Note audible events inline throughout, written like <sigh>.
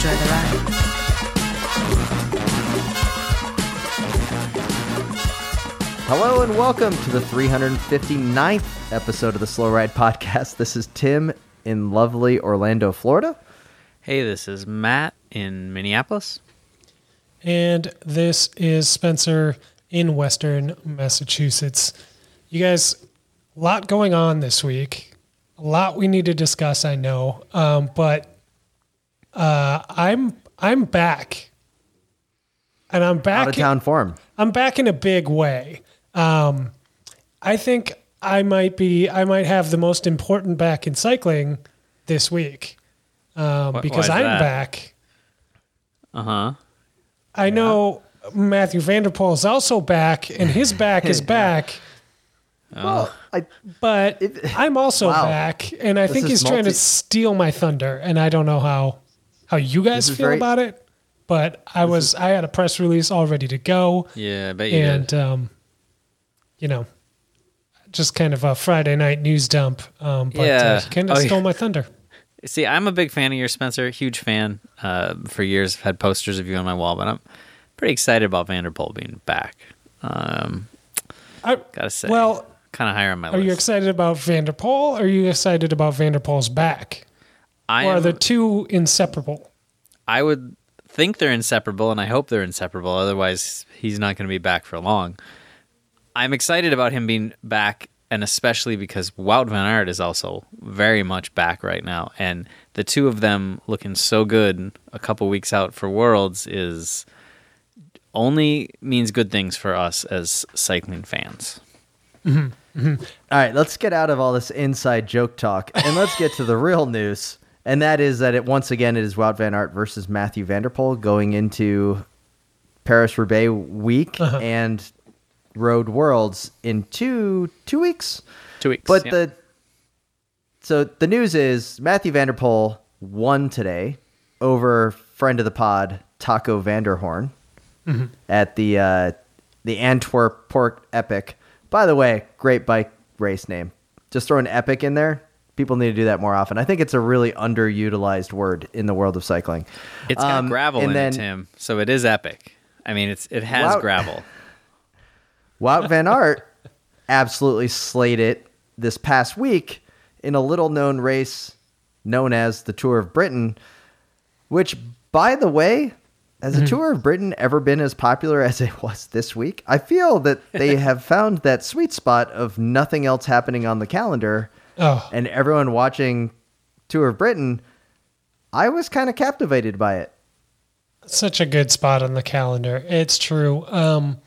Enjoy the ride. Hello and welcome to the 359th episode of the Slow Ride Podcast. This is Tim in lovely Orlando, Florida. Hey, this is Matt in Minneapolis. And this is Spencer in Western Massachusetts. You guys, a lot going on this week. A lot we need to discuss, I know. Um, but uh, I'm I'm back. And I'm back Out of town form. I'm back in a big way. Um, I think I might be. I might have the most important back in cycling this week um, Wh- because I'm that? back. Uh huh. I know Matthew van der Poel is also back, and his back is <laughs> back. Well, I, But It- I'm also <laughs> Wow. back, and I This think is he's trying multi- to steal my thunder, and I don't know how how you guys feel very- about it. But I was I had a press release all ready to go. Yeah, I bet you and did. um, you know, just kind of a Friday night news dump. Um, but Yeah. uh, kind of Oh, yeah. stole my thunder. <laughs> See, I'm a big fan of your Spencer. Huge fan. Uh, for years, I've had posters of you on my wall, but I'm pretty excited about van der Poel being back. Um, I, gotta say, well, kind of higher on my are list. you excited about van der Poel? Or are you excited about van der Poel's back? I or are am- the two inseparable? I would think they're inseparable, and I hope they're inseparable. Otherwise, he's not going to be back for long. I'm excited about him being back, and especially because Wout van Aert is also very much back right now, and the two of them looking so good a couple weeks out for Worlds is only means good things for us as cycling fans. Mm-hmm. Mm-hmm. all right, let's get out of all this inside joke talk and let's get to the real news. And that is that it once again it is Wout van Aert versus Matthew van der Poel going into Paris Roubaix week Uh-huh. and Road Worlds in two two weeks. Two weeks, But yeah. the so the news is Matthew van der Poel won today over friend of the pod Taco van der Hoorn at the uh, the Antwerp Port Epic. By the way, great bike race name. Just throw an epic in there. People need to do that more often. I think it's a really underutilized word in the world of cycling. It's got Um, gravel in then it, Tim, so it is epic. I mean, it's it has Wout- gravel. <laughs> Wout Van Aert absolutely slayed it this past week in a little known race known as the Tour of Britain, which, by the way, has the Tour of Britain ever been as popular <laughs> as it was this week? I feel that they <laughs> have found that sweet spot of nothing else happening on the calendar Oh, and everyone watching Tour of Britain. I was kind of captivated by it. such a good spot on the calendar. It's true. Um,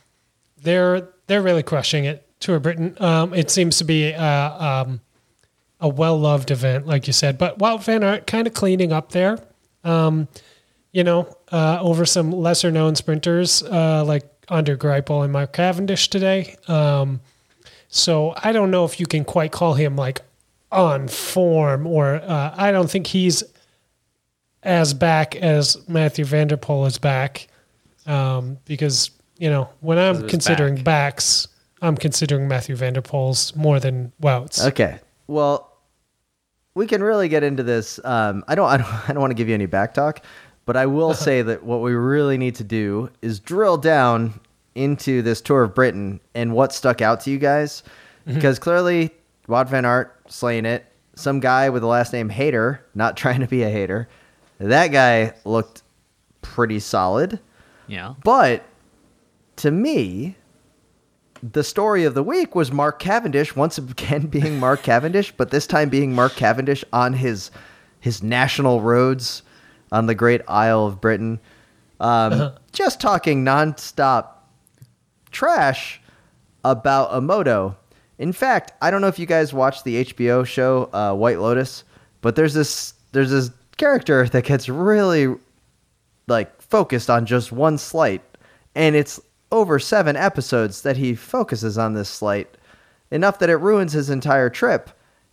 they're they're really crushing it. Tour of Britain. Um, it seems to be uh, um, a well loved event, like you said. But Wout Van Aert kind of cleaning up there. Um, you know, uh, over some lesser known sprinters uh, like Andre Greipel and Mark Cavendish today. Um, so I don't know if you can quite call him like on form, or uh, I don't think he's as back as Matthew van der Poel is back, um, because you know when I'm considering back. backs, I'm considering Matthew van der Poel's more than Wout's. Okay. Well, we can really get into this. Um, I don't. <laughs> I don't. I don't want to give you any back talk, but I will <laughs> say that what we really need to do is drill down into this tour of Britain and what stuck out to you guys, because clearly Wout van Aert slaying it. Some guy with the last name Hayter, not <laughs> trying to be a hater. That guy looked pretty solid. Yeah. But to me, the story of the week was Mark Cavendish once again <laughs> being Mark Cavendish, but this time being Mark Cavendish on his his national roads on the Great Isle of Britain, um, <laughs> just talking nonstop trash about a moto. In fact, I don't know if you guys watched the HBO show uh, White Lotus, but there's this there's this character that gets really like focused on just one slight, and it's over seven episodes that he focuses on this slight, enough that it ruins his entire trip.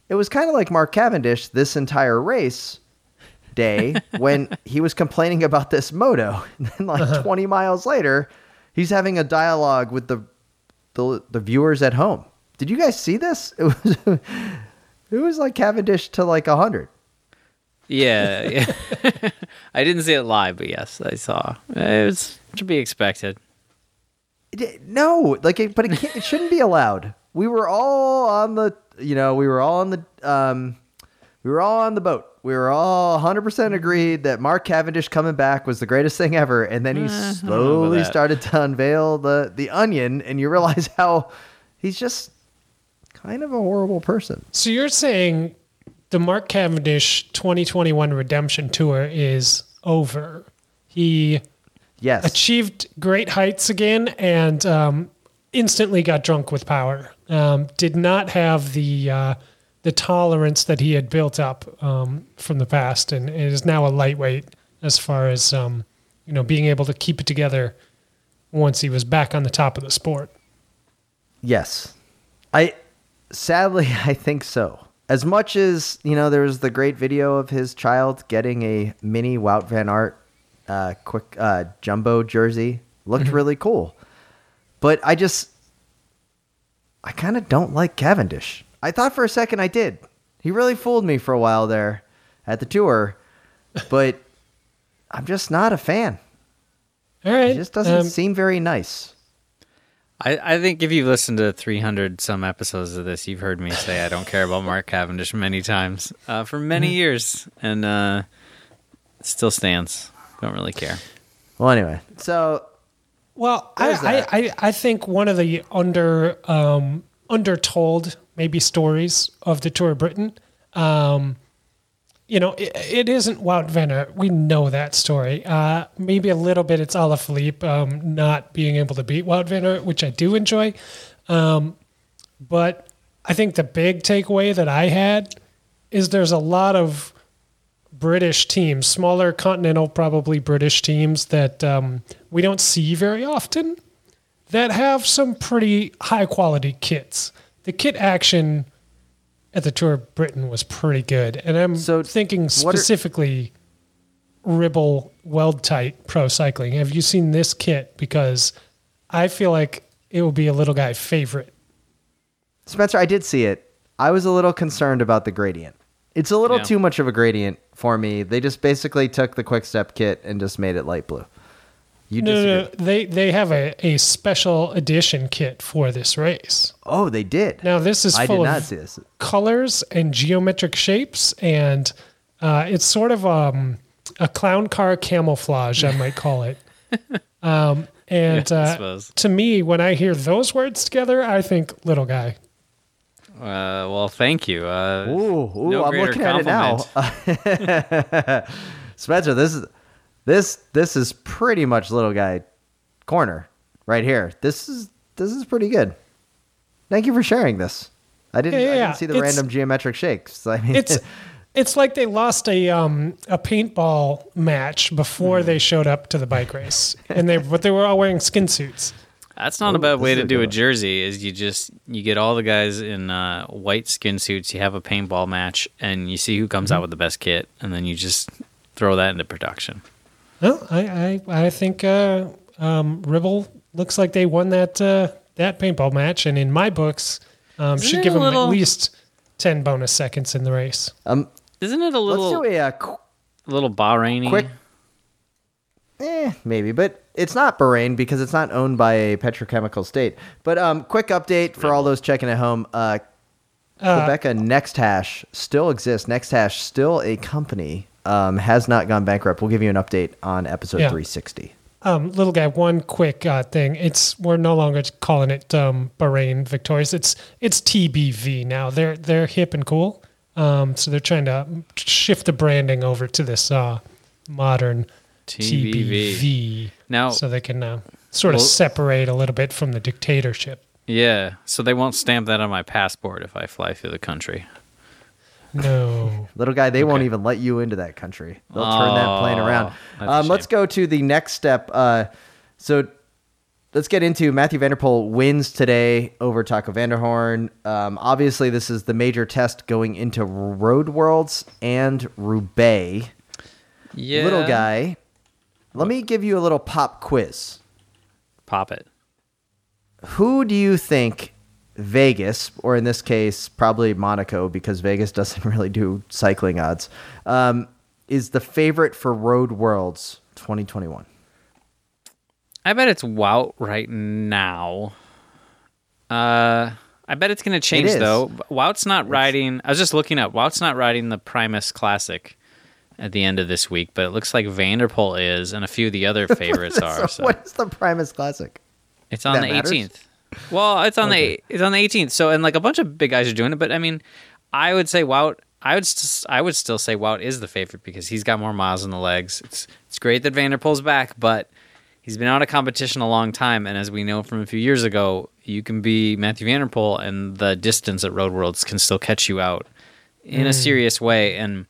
It was kind of like Mark Cavendish this entire race day <laughs> when he was complaining about this moto. <laughs> And then like 20 miles later, he's having a dialogue with the, the the viewers at home. Did you guys see this? <laughs> It was it was like Cavendish to like 100. Yeah, <laughs> yeah. <laughs> I didn't see it live, but yes, I saw. It was to be expected. It- no, like it, but it, can't, it shouldn't be allowed. We were all on the, you know, we were all on the, um, we were all on the boat. We were all 100% agreed that Mark Cavendish coming back was the greatest thing ever, and then he I don't know about slowly started to unveil the the onion, and you realize how he's just kind of a horrible person. So you're saying the Mark Cavendish 2021 Redemption Tour is over. He Yes, achieved great heights again and um, instantly got drunk with power. Um, did not have the uh, the tolerance that he had built up um, from the past, and is now a lightweight as far as um, you know being able to keep it together once he was back on the top of the sport. Yes. I sadly <laughs> I think so. As much as, you know, there was the great video of his child getting a mini Wout Van Aert uh quick uh jumbo jersey. Looked really cool. But I just I kind of don't like Cavendish. I thought for a second I did. He really fooled me for a while there at the tour, but <laughs> I'm just not a fan. All right, He just doesn't um, seem very nice. I, I think if you've listened to 300 some episodes of this, you've heard me say I don't care about Mark Cavendish many times uh, for many Mm-hmm. years, and uh, it still stands. Don't really care. Well, anyway, so Well, I, I. I, I think one of the under um, undertold maybe stories of the Tour of Britain, um, you know, it, it isn't Wout van Aert. We know that story. Uh, maybe a little bit it's Alaphilippe um, not being able to beat Wout van Aert, which I do enjoy. Um, but I think the big takeaway that I had is there's a lot of British teams, smaller continental, probably British teams that um, we don't see very often that have some pretty high quality kits. The kit action at the Tour of Britain was pretty good. And I'm So, thinking what are- specifically Ribble Weldtite Pro Cycling. Have you seen this kit? Because I feel like it will be a little guy favorite. Spencer, I did see it. I was a little concerned about the gradient. It's a little Yeah. too much of a gradient for me. They just basically took the quick step kit and just made it light blue. You No, disagree? no, no, they they have a, a special edition kit for this race. Oh, they did. Now this is I full did not of see this. colors and geometric shapes, and uh, it's sort of um, a clown car camouflage, I might call it. <laughs> Um, and Yeah, uh, to me, when I hear those words together, I think little guy. Uh, well, thank you. Uh, Ooh, ooh no I'm greater looking at it now. <laughs> Spencer, this is this this is pretty much little guy corner right here. This is this is pretty good. Thank you for sharing this. I didn't, Yeah, yeah, I didn't see the random geometric shakes. <laughs> I mean, It's it's like they lost a um, a paintball match before they showed up to the bike race, and they but they were all wearing skin suits. That's not Ooh, a bad way to a do a one. jersey. Is you just you get all the guys in uh, white skin suits. You have a paintball match, and you see who comes Mm-hmm. out with the best kit, and then you just throw that into production. Well, I I, I think uh, um, Ribble looks like they won that uh, that paintball match, and in my books, um, Isn't should it give a them little- at least ten bonus seconds in the race. um, Isn't it a let's little do a, uh, qu- little Bahraini? quick Eh, maybe, but it's not Bahrain because it's not owned by a petrochemical state. But um, quick update for all those checking at home. Uh, Uh, Qhubeka Next Hash still exists. NextHash still a company. Um, has not gone bankrupt. We'll give you an update on episode Yeah. 360. Um, little guy, one quick uh, thing. It's we're no longer calling it um, Bahrain Victorious. It's it's TBV now. They're they're hip and cool. Um, so they're trying to shift the branding over to this uh, modern TBV. TBV, Now, so they can uh, sort of separate a little bit from the dictatorship. yeah, so they won't stamp that on my passport if I fly through the country. No. <laughs> Little guy, they won't even let you into that country. They'll turn that plane Oh, around. Um, let's go to the next step. Uh, so let's get into Matthew van der Poel wins today over Taco van der Hoorn. Um, obviously, this is the major test going into Road Worlds and Roubaix. Yeah. Little guy, let me give you a little pop quiz. Pop it. Who do you think Vegas, or in this case, probably Monaco, because Vegas <laughs> doesn't really do cycling odds, um, is the favorite for Road Worlds 2021? I bet it's Wout right now. Uh, I bet it's going to change though. Wout's not riding. I was just looking up. Wout's not riding the Primus Classic at the end of this week, but it looks like van der Poel is, and a few of the other <laughs> favorites are. So what is the Primus Classic? it's on that the matters? 18th. Well, it's on Okay. the it's on the 18th. So and like a bunch of big guys are doing it, but I mean, I would say Wout. I would st- I would still say Wout is the favorite because he's got more miles in the legs. It's it's great that van der Poel's back, but he's been out of competition a long time, and as we know from a few years ago, you can be Matthew van der Poel, and the distance at Road Worlds can still catch you out in a mm. serious way. And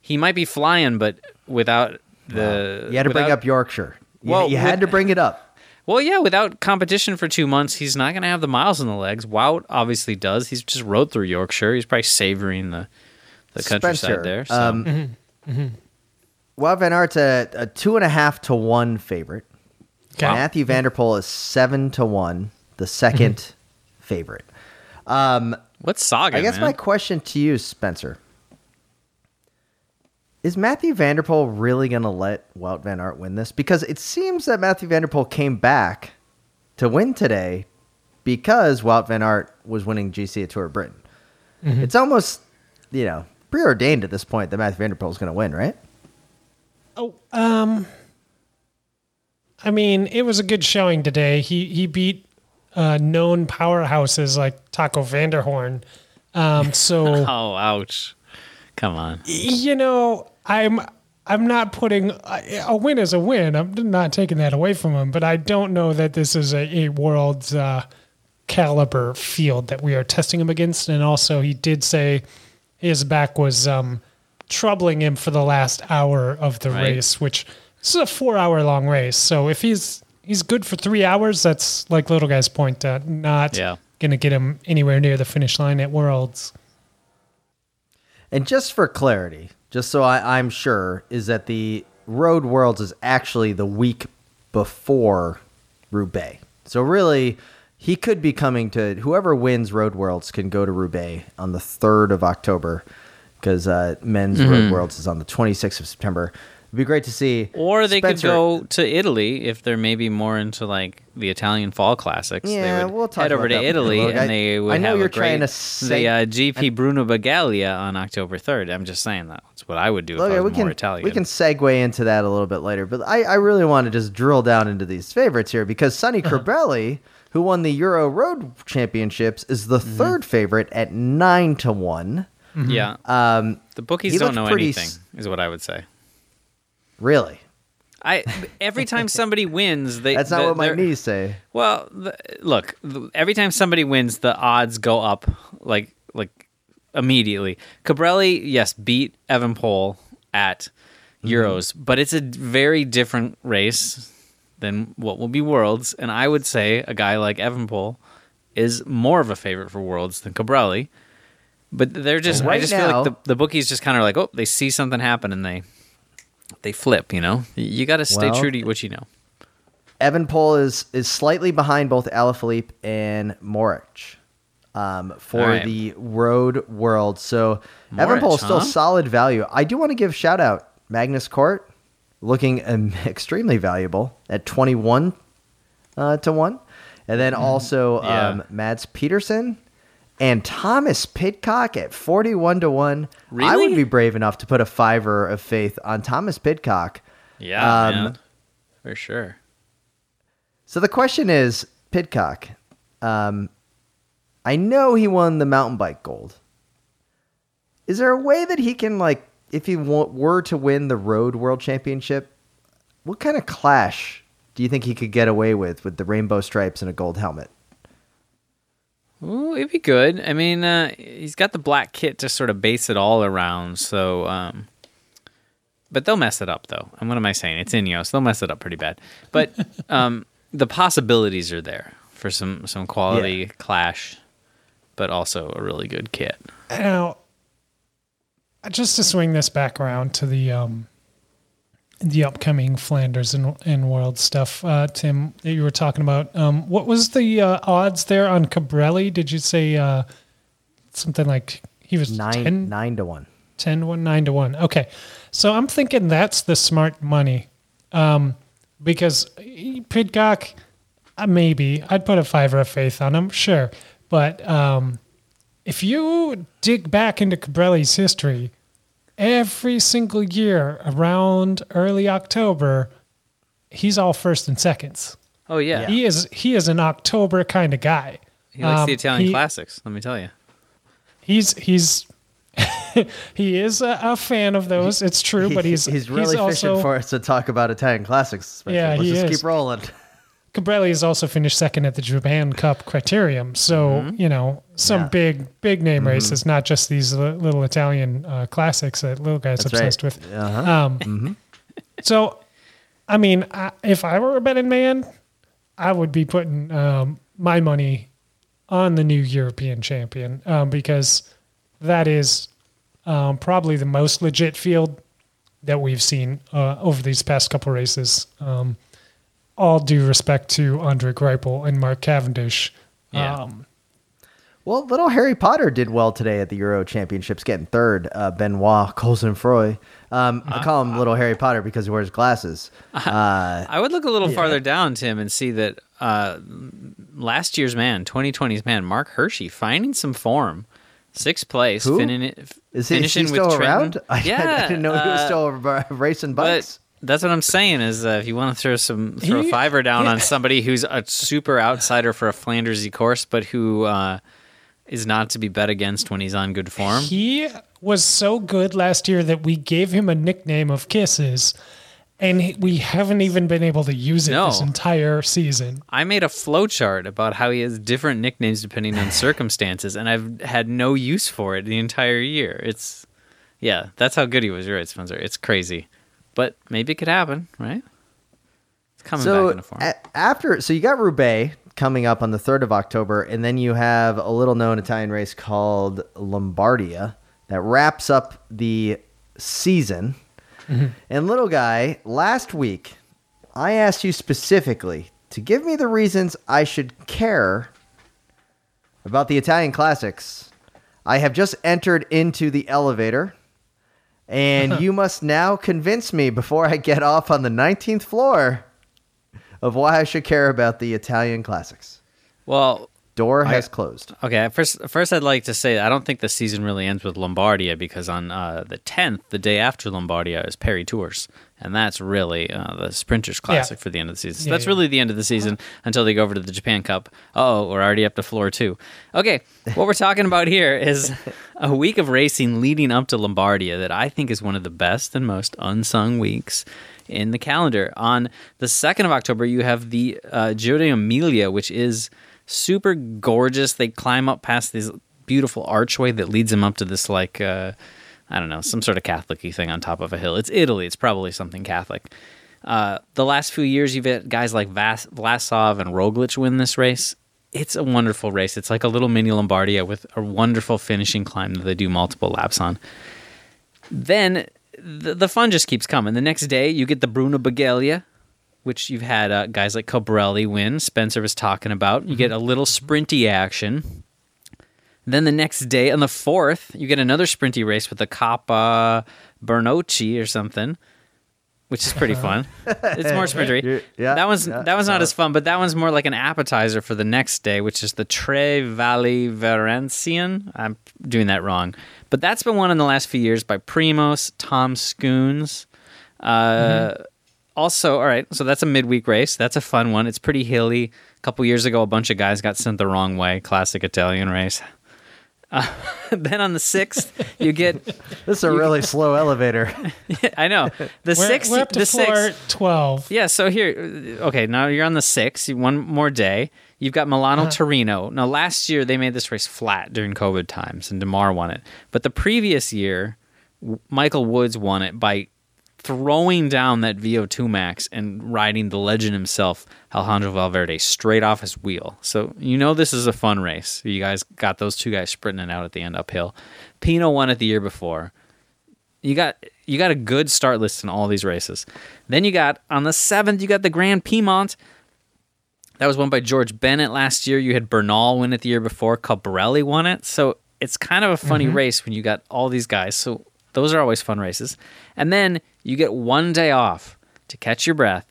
he might be flying, but without the You had to bring up Yorkshire. You, Well, you had with- to bring it up. Well, yeah, without competition for two months, he's not going to have the miles in the legs. Wout obviously does. He's just rode through Yorkshire. He's probably savoring the the countryside Spencer, there. So. um, Wout Van Aert's a, a two and a half to one favorite. Okay. Matthew van der Poel is seven to one, the 2nd Mm-hmm. favorite. Um, What's Saga? I guess man? my question to you, Spencer, is Matthew van der Poel really going to let Wout Van Aert win this? Because it seems that Matthew van der Poel came back to win today because Wout Van Aert was winning GC at Tour of Britain. Mm-hmm. It's almost, you know, preordained at this point that Matthew van der Poel is going to win, right? Oh, um, I mean, it was a good showing today. He he beat uh, known powerhouses like Taco van der Hoorn. Um, so <laughs> Oh, ouch! Come on. you know, I'm I'm not putting a win is a win. I'm not taking that away from him, but I don't know that this is a, a world's uh, caliber field that we are testing him against. And also, he did say his back was um, troubling him for the last hour of the Right. race, which this is a four hour long race. So if he's he's good for three hours, that's like little guy's point. Uh, not Yeah. going to get him anywhere near the finish line at Worlds. And just for clarity, just so I, I'm sure, is that the Road Worlds is actually the week before Roubaix. So really, he could be coming to whoever wins Road Worlds can go to Roubaix on the 3rd of October because uh, men's Road Worlds is on the 26th of September. It'd be great to see. Or they Spencer- could go to Italy if they're maybe more into like the Italian fall classics. Yeah, they would we'll talk head over to Italy and I- they would I know have you're a great, trying to the say- uh, GP Bruno Beghelli on October 3rd. I'm just saying that. That's what I would do if Okay, I we was more can Italian. we can segue into that a little bit later, but I, I really want to just drill down into these favorites here because Sonny Uh-huh. Colbrelli, who won the Euro Road Championships, is the Mm-hmm. third favorite at nine to one. Yeah. Um, the bookies don't know pretty anything, is what I would say. Really, I every time <laughs> somebody wins, they that's not the- what my knees say. Well, the, look, the, every time somebody wins, the odds go up like like immediately. Colbrelli, yes, beat Evenepoel at mm-hmm. Euros, but it's a very different race than what will be Worlds, and I would say a guy like Evenepoel is more of a favorite for Worlds than Colbrelli. But they're just, I Right just feel like the, the bookies just kind of like, oh, they see something happen and they they flip. You know, you got to stay Well, true to what you know. Evenepoel is is slightly behind both Alaphilippe and Morich um, for right. the Road World. So Evan Morich, Pole is still solid value. I do want to give shout out Magnus Cort, looking um, <laughs> extremely valuable at twenty one uh, to one, and then also Mm-hmm. Yeah. um, Mads Pedersen. And Thomas Pidcock at 41 to 1. I would be brave enough to put a fiver of faith on Thomas Pidcock. Yeah, Um, man. for sure. So the question is, Pidcock. Um, I know he won the mountain bike gold. Is there a way that he can like, if he were to win the road world championship, what kind of clash do you think he could get away with with the rainbow stripes and a gold helmet? Ooh, it'd be good. I mean, uh, he's got the black kit to sort of base it all around. So, um, but they'll mess it up though. And what am I saying? It's Ineos. They'll mess it up pretty bad. But <laughs> um, the possibilities are there for some some quality Yeah. clash, but also a really good kit. Now, just to swing this back around to the um, the upcoming Flanders and, and World stuff, uh, Tim, that you were talking about. Um, what was the uh, odds there on Colbrelli? Did you say uh, something like he was Nine 10, nine to one. 10 to 1, 9 to 1. Okay. So I'm thinking that's the smart money. Um, because Pidcock, uh, maybe I'd put a fiver of faith on him, sure. But um, if you dig back into Colbrelli's history, every single year around early October, he's all first and seconds. Oh yeah, He is he is an October kind of guy. he likes Um, the Italian he- classics. Let me tell you. He's he's <laughs> he is a, a fan of those. It's true, but he's he's really fishing also, for us to talk about Italian classics. Especially. Yeah, Let's he just is. keep rolling. Colbrelli has also finished second at the Japan Cup Criterium. So you know some Yeah. big big name races, not just these li- little Italian uh, classics that little guys That's obsessed right. with. Uh-huh. Um, So, I mean, I, if I were a betting man, I would be putting um, my money on the new European champion um, because that is um, probably the most legit field that we've seen uh, over these past couple races. Um, all due respect to Andre Greipel and Mark Cavendish. Yeah. Um, Well, little Harry Potter did well today at the Euro Championships, getting third. Uh, Benoit Cosnefroy. Um, I call him Little Harry Potter because he wears glasses. <laughs> Uh, I would look a little farther down, Tim, and see that uh, last year's man, 2020's man, Marc Hirschi, finding some form. Sixth place, Who? finishing, is he, is he with still Trenton. around? <laughs> I, yeah, I didn't know he was uh, still over <laughs> racing But bikes. That's what I'm saying is uh, if you want to throw some throw a fiver down yeah. on somebody who's a super outsider for a Flandersy course, but who uh, is not to be bet against when he's on good form. He was so good last year that we gave him a nickname of Kisses, and we haven't even been able to use it No. this entire season. I made a flowchart about how he has different nicknames depending on circumstances, and I've had no use for it the entire year. It's yeah, that's how good he was. You're right, Spencer. It's crazy, but maybe it could happen, right? It's coming back So into form. a- after, so you got Roubaix coming up on the third of October, and then you have a little known Italian race called Lombardia that wraps up the season. Mm-hmm. And little guy, last week I asked you specifically to give me the reasons I should care about the Italian classics. I have just entered into the elevator. And <laughs> you must now convince me before I get off on the 19th floor of why I should care about the Italian classics. well, Door has closed. Okay, first, first I'd like to say I don't think the season really ends with Lombardia because on uh, the tenth, the day after Lombardia, is Paris-Tours, and that's really uh, the Sprinters Classic for the end of the season. So Yeah, that's yeah. really the end of the season until they go over to the Japan Cup. Oh, we're already up to floor two. Okay, what we're talking about here is a week of racing leading up to Lombardia that I think is one of the best and most unsung weeks in the calendar. On the 2nd of October, you have the uh, Giro d'Emilia, which is super gorgeous. They climb up past this beautiful archway that leads them up to this, like, uh, I don't know, some sort of Catholic thing on top of a hill. It's Italy. It's probably something Catholic. Uh, the last few years, you've had guys like Vas- Vlasov and Roglic win this race. It's a wonderful race. It's like a little mini Lombardia with a wonderful finishing climb that they do multiple laps on then the, the fun just keeps coming. The next day, you get the Bruno Beghelli, which you've had uh, guys like Colbrelli win. Spencer was talking about. You get a little sprinty action. Then the next day, on the fourth, you get another sprinty race with the Coppa Bernocchi or something, which is pretty fun. <laughs> It's more sprintery. Yeah, that one's yeah. that one's not Uh, as fun, but that one's more like an appetizer for the next day, which is the Tre Valli Verencian. I'm doing that wrong, but that's been won in the last few years by Primos, Toms Skujins. Uh, Also, all right, so that's a midweek race. That's a fun one. It's pretty hilly. A couple years ago, a bunch of guys got sent the wrong way. Classic Italian race. <laughs> then on the sixth, you get. <laughs> This is a really slow elevator. <laughs> I know the We're, sixth. we're up to the floor sixth. 12. Yeah. So here, okay. Now you're on the sixth. One more day. You've got Milano uh-huh. Torino. Now last year they made this race flat during COVID times, and Demare won it. But the previous year, Michael Woods won it by throwing down that VO2 max and riding the legend himself, Alejandro Valverde, straight off his wheel. So you know this is a fun race. You guys got those two guys sprinting it out at the end uphill. Pinot won it the year before. You got you got a good start list in all these races. Then you got on the seventh, you got the Grand Piedmont. That was won by George Bennett last year. You had Bernal win it the year before. Colbrelli won it. So it's kind of a funny mm-hmm. race when you got all these guys. So those are always fun races. And then you get one day off to catch your breath,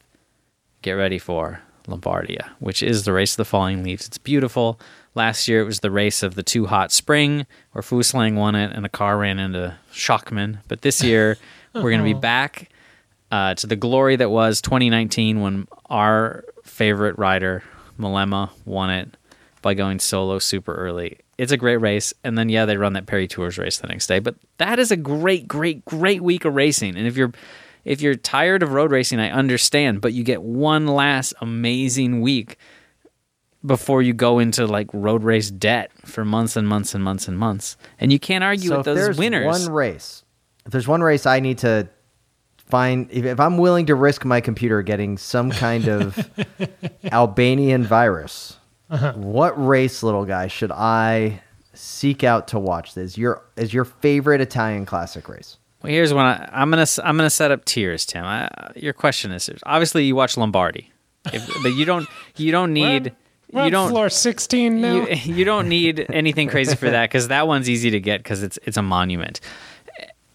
get ready for Lombardia, which is the race of the falling leaves. It's beautiful. Last year it was the race of the too hot spring where Fuglsang won it and a car ran into Schachmann. But this year <laughs> we're going to be back uh, to the glory that was 2019 when our favorite rider, Mollema, won it by going solo super early. It's a great race. And then, yeah, they run that Paris-Tours race the next day. But that is a great, great, great week of racing. And if you're if you're tired of road racing, I understand, but you get one last amazing week before you go into like road race debt for months and months and months and months. And you can't argue so with if those there's winners. one race, if there's one race I need to find, if, if I'm willing to risk my computer getting some kind of <laughs> Albanian virus, Uh-huh. what race, little guy, should I seek out to watch? This your is your favorite Italian classic race? Well, here's one. I, I'm gonna s- I'm gonna set up tiers, Tim. I, your question is obviously you watch Lombardi, if, but you don't you don't need We're you don't floor 16 now. you, you don't need anything crazy for that because that one's easy to get because it's it's a monument.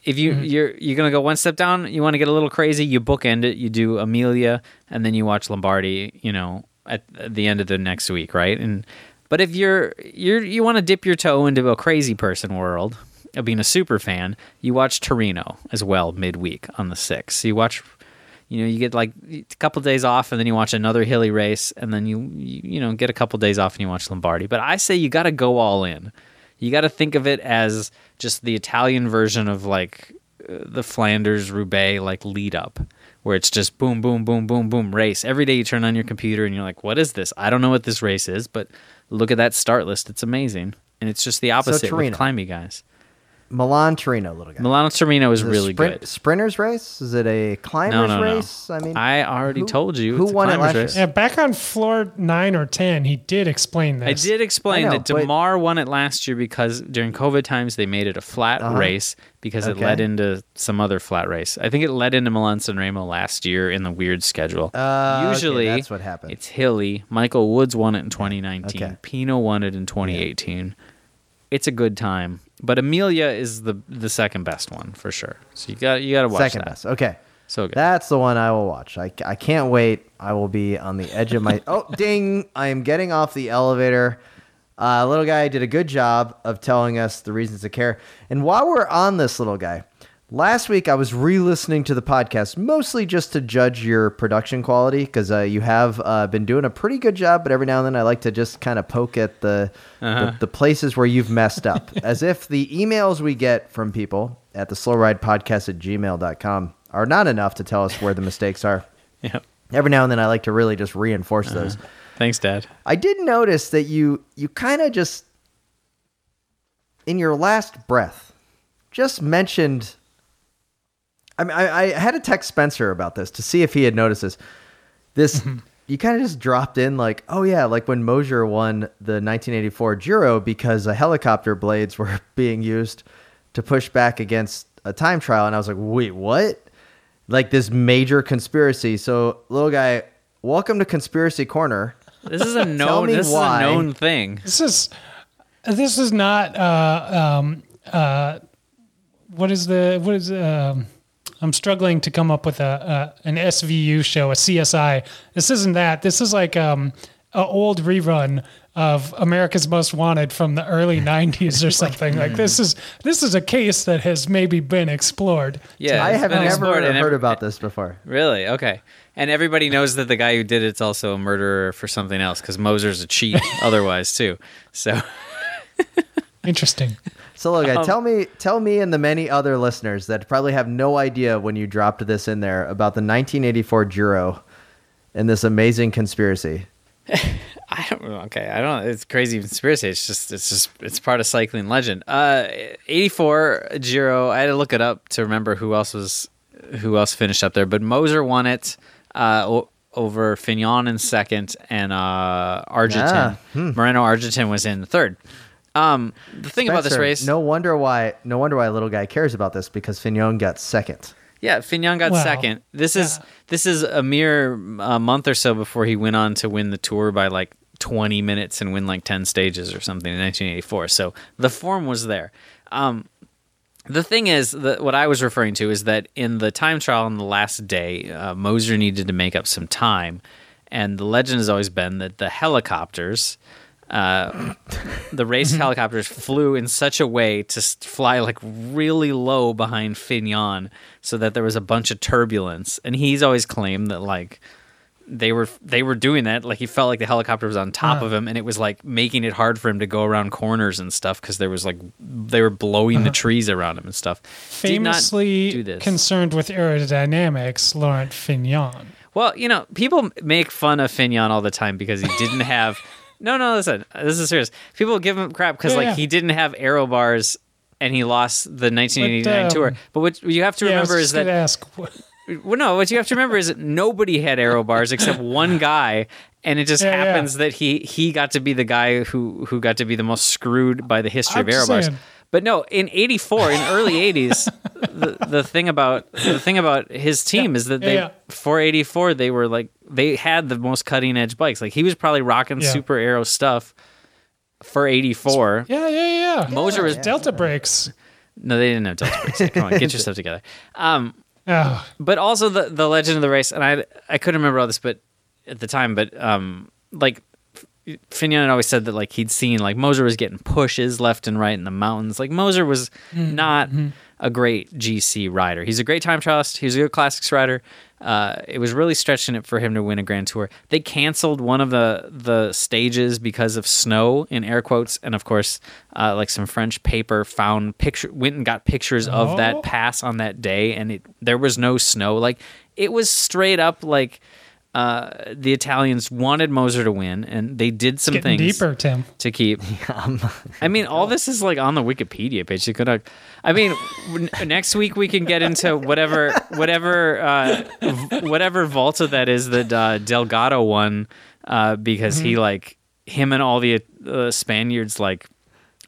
If you you're you're gonna go one step down, you want to get a little crazy. You bookend it. You do Amelia, and then you watch Lombardi. You know, at, the end of the next week, right? And but if you're you're you want to dip your toe into a crazy person world of being a super fan, you watch Torino as well midweek on the sixth. So you watch you know you get like a couple days off and then you watch another hilly race and then you you, know get a couple days off and you watch lombardi but i say you got to go all in you got to think of it as just the italian version of like uh, the flanders roubaix like lead up where it's just boom boom boom boom boom race. Every day you turn on your computer and you're like what is this? I don't know what this race is but look at that start list. It's amazing. And it's just the opposite with Torino. climby guys Milan Torino, little guy. milano torino is Is it a really sprint- good Sprinters race? Is it a climbers no no no race? I mean, i already who- told you who it's a won it climbers last year? yeah, back on floor 9 or 10, he did explain this. I did explain I know, that but- Demare won it last year because during COVID times they made it a flat Uh-huh. race because it Okay. led into some other flat race. I think it led into Milan San Remo last year in the weird schedule. Uh, okay, Usually that's what happened. It's hilly. Michael Woods won it in 2019. Okay. Pinot won it in 2018. It's a good time, but Amelia is the the second best one for sure. So you got you got to watch second that. best. Okay. So good. That's the one I will watch. I, I can't wait. I will be on the edge of my. <laughs> oh, ding! I am getting off the elevator. Uh, little guy did a good job of telling us the reasons to care. And while we're on this little guy, last week I was re-listening to the podcast mostly just to judge your production quality because uh, you have uh, been doing a pretty good job. But every now and then I like to just kind of poke at the, the the places where you've messed up, <laughs> as if the emails we get from people at the slow ride podcast at gmail.com are not enough to tell us where the mistakes are. <laughs> yeah. Every now and then I like to really just reinforce Uh-huh. those. Thanks, Dad. I did notice that you you kind of just in your last breath just mentioned I mean I, I had to text Spencer about this to see if he had noticed this. This you kind of just dropped in like, oh yeah, like when Moser won the 1984 Giro because the helicopter blades were <laughs> being used to push back against a time trial, and I was like, wait, what? Like this major conspiracy. So little guy, welcome to Conspiracy Corner. This is a <laughs> known. me This why. is a known thing. This is this is not uh, um, uh, what is the what is um, I'm struggling to come up with a, a an SVU show, a CSI. This isn't that. This is like um, a old rerun of America's Most Wanted from the early <laughs> '90s or something. like this is this is a case that has maybe been explored. Yeah, I have never explored and heard every- about this before. Really? Okay. And everybody knows that the guy who did it's also a murderer for something else because Moser's a cheat <laughs> otherwise too. So Interesting. So, look, Um, tell me, tell me, and the many other listeners that probably have no idea when you dropped this in there about the 1984 Giro and this amazing conspiracy. <laughs> I don't. Okay, I don't. It's crazy conspiracy. It's just. It's just. It's part of cycling legend. Uh, eighty four Giro. I had to look it up to remember who else was, who else finished up there. But Moser won it. Uh, over Fignon in second, and uh, Argentin. Ah, hmm. Moreno Argentin was in third. Um, the thing about this race, No wonder why. No wonder why little guy cares about this because Fignon got second. Yeah, Fignon got Well, second. This is this is a mere uh, month or so before he went on to win the tour by like 20 minutes and win like 10 stages or something in 1984. So the form was there. Um, the thing is that what I was referring to is that in the time trial on the last day, uh, Moser needed to make up some time, and the legend has always been that the helicopters. Uh, the race helicopters flew in such a way to fly like really low behind Fignon so that there was a bunch of turbulence and he's always claimed that like they were they were doing that like he felt like the helicopter was on top Uh-huh. of him and it was like making it hard for him to go around corners and stuff because there was like they were blowing the trees around him and stuff Famously concerned with aerodynamics, Laurent Fignon. Well, you know, people make fun of Fignon all the time because he didn't have. No, no, listen, this is serious. People give him crap because Yeah, like yeah. he didn't have aero bars and he lost the 1989 But, um, tour. But what you have to yeah, I was remember is just gonna that ask, <laughs> wh- well, no, what you have to remember is that nobody had aero bars except <laughs> one guy, and it just Yeah, yeah. happens that he he got to be the guy who who got to be the most screwed by the history I'm of aero just bars. saying. But no, in '84, in early <laughs> '80s, the, the thing about the thing about his team is that they yeah. for '84 they were like they had the most cutting edge bikes. Like he was probably rocking Yeah. super aero stuff for '84. yeah, yeah, yeah. Moser was Delta brakes. no, they didn't have delta brakes. Come on, get your <laughs> stuff together. Um, Oh, but also the the legend of the race, and I I couldn't remember all this, but at the time, but um, like Had always said that like he'd seen like Moser was getting pushes left and right in the mountains. Like Moser was not a great GC rider. He's a great time trialist. He was a good classics rider. Uh, it was really stretching it for him to win a Grand Tour. They canceled one of the the stages because of snow in air quotes, and of course, uh, like some French paper found picture went and got pictures of Oh. that pass on that day, and it there was no snow. Like it was straight up like uh, the Italians wanted Moser to win, and they did some things deeper, Tim. to keep. <laughs> I mean, all this is like on the Wikipedia page. You could, have, I mean, next week we can get into whatever, whatever, uh, v- whatever Volta that is that uh, Delgado won uh, because Mm-hmm. he like him and all the uh, Spaniards like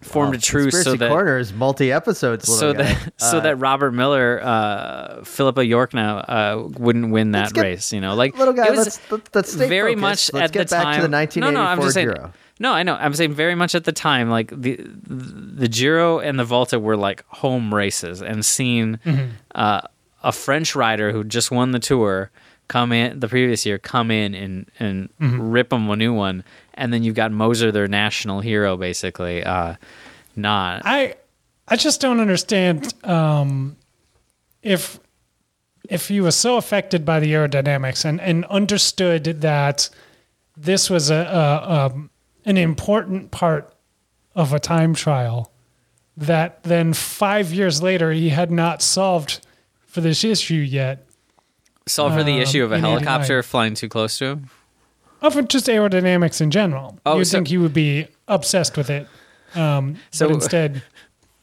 formed a truce Conspiracy so that Corner is multi episodes. so that so that Robert Millar, uh, Philippa York now uh, wouldn't win that get- race. You know, like little guy. it was Let's let- let's very focused. much Let's at get the back time. to the 1984 no, no, I'm just saying. Giro. No, I know. I'm saying very much at the time, like the the Giro and the Volta were like home races, and seeing Mm-hmm. uh, a French rider who just won the tour come in the previous year, come in and and Mm-hmm. rip them a new one, and then you've got Moser, their national hero, basically. Uh, not I I just don't understand um, if if he was so affected by the aerodynamics and, and understood that this was a, a um, an important part of a time trial that then five years later he had not solved for this issue yet solve for the um, issue of a in helicopter flying too close to him. Of just aerodynamics in general. Oh, You'd so- think he would be obsessed with it, um, So- but instead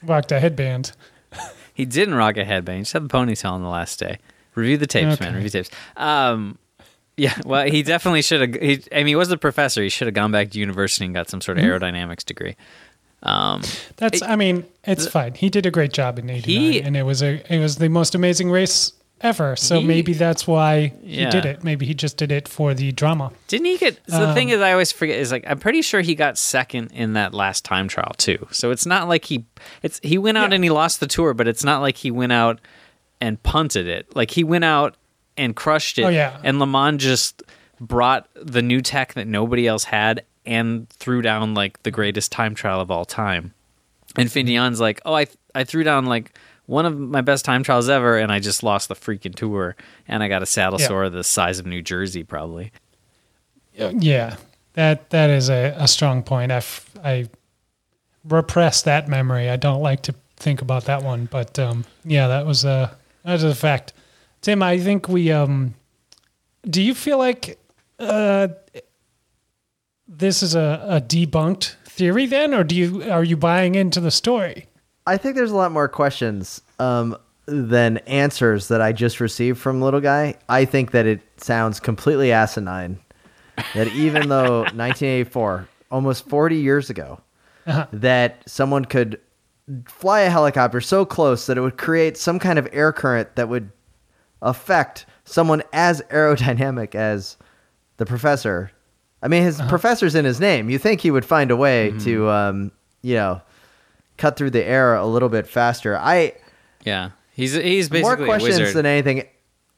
rocked a headband. <laughs> He didn't rock a headband. He just had the ponytail on the last day. Review the tapes, man. Okay. Review tapes. Um, <laughs> yeah, well, he definitely should have. He, I mean, he was the professor. He should have gone back to university and got some sort of Mm-hmm. aerodynamics degree. Um, That's. I mean, it's fine. He did a great job in '89, He- and it was a it was the most amazing race ever. So He- maybe that's why he Yeah. did it. Maybe he just did it for the drama. didn't he get? So the thing Um, is, I always forget is like I'm pretty sure he got second in that last time trial too. So it's not like he. It's he went out Yeah. and he lost the tour, but it's not like he went out and punted it. Like he went out and crushed it. Oh, yeah. And LeMond just brought the new tech that nobody else had and threw down like the greatest time trial of all time. And Fignon's like, oh, I I threw down like one of my best time trials ever, and I just lost the freaking tour, and I got a saddle Yeah. sore the size of New Jersey, probably. Yeah, that that is a, a strong point. I, f- I repress that memory. I don't like to think about that one, but um, yeah, that was a that was a fact. Tim, I think we. Um, do you feel like uh, this is a, a debunked theory then, or do you are you buying into the story? I think there's a lot more questions um, than answers that I just received from Little Guy. I think that it sounds completely asinine that even though <laughs> 1984, almost 40 years ago, that someone could fly a helicopter so close that it would create some kind of air current that would affect someone as aerodynamic as the professor. I mean, his professor's in his name. You think he would find a way to, um, you know, cut through the air a little bit faster. I Yeah, he's he's more basically a questions wizard. than anything.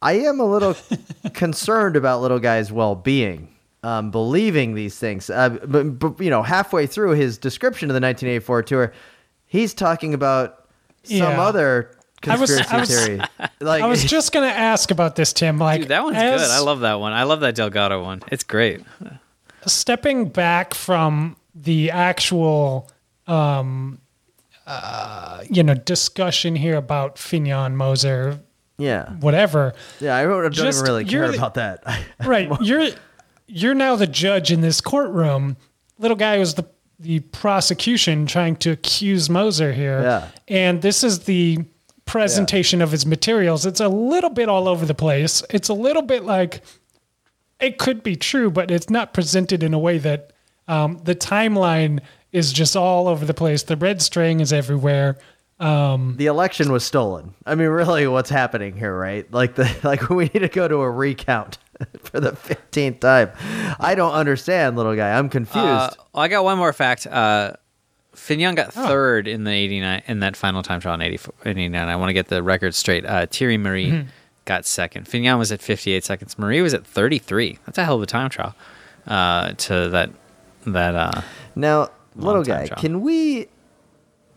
I am a little <laughs> concerned about little guy's well-being, um, believing these things. Uh, but, but you know, halfway through his description of the 1984 tour, he's talking about some Yeah. other I was- conspiracy I was- theory. <laughs> Like, I was just gonna ask about this, Tim. Like Dude, that one's as- good. I love that one. I love that Delgado one. It's great. stepping back from the actual um uh you know discussion here about Fignon Moser yeah, whatever yeah. I don't, don't Just- even really care the- about that. <laughs> right you're you're now the judge in this courtroom little guy was the the prosecution trying to accuse Moser here Yeah. and this is the presentation of his materials it's a little bit all over the place it's a little bit like it could be true, but it's not presented in a way that um, the timeline is just all over the place. The red string is everywhere. the election was stolen. I mean, really, what's happening here, right? Like the <laughs> like we need to go to a recount <laughs> for the fifteenth time. I don't understand, little guy. I'm confused. Uh, I got one more fact. Uh, Fignon got Oh. third in the 89 in that final time trial in 84 in 89. I want to get the record straight. Uh, Thierry Marie Mm-hmm. got second. Fignon was at 58 seconds. Marie was at 33. That's a hell of a time trial. Uh, to that that uh, Now, little guy, trial. can we?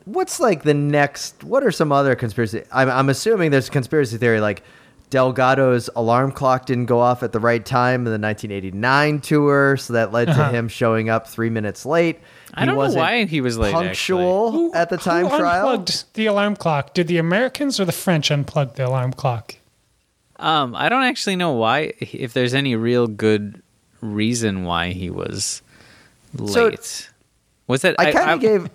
What's like the next? What are some other conspiracy? I'm, I'm assuming there's a conspiracy theory like Delgado's alarm clock didn't go off at the right time in the 1989 tour, so that led to him showing up three minutes late. I don't know wasn't why he was late, Punctual at the time who trial. unplugged the alarm clock? Did the Americans or the French unplug the alarm clock? Um, I don't actually know why. If there's any real good reason why he was So- late. Was it? I kind of gave.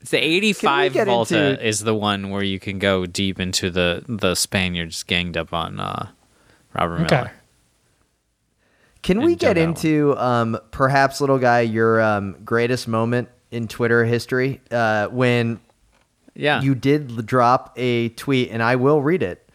It's <laughs> the 85 Vuelta into- is the one where you can go deep into the the Spaniards ganged up on uh, Robert Okay. Millar. Can we get into um, perhaps, little guy, your um, greatest moment in Twitter history uh, when Yeah. you did drop a tweet, and I will read it.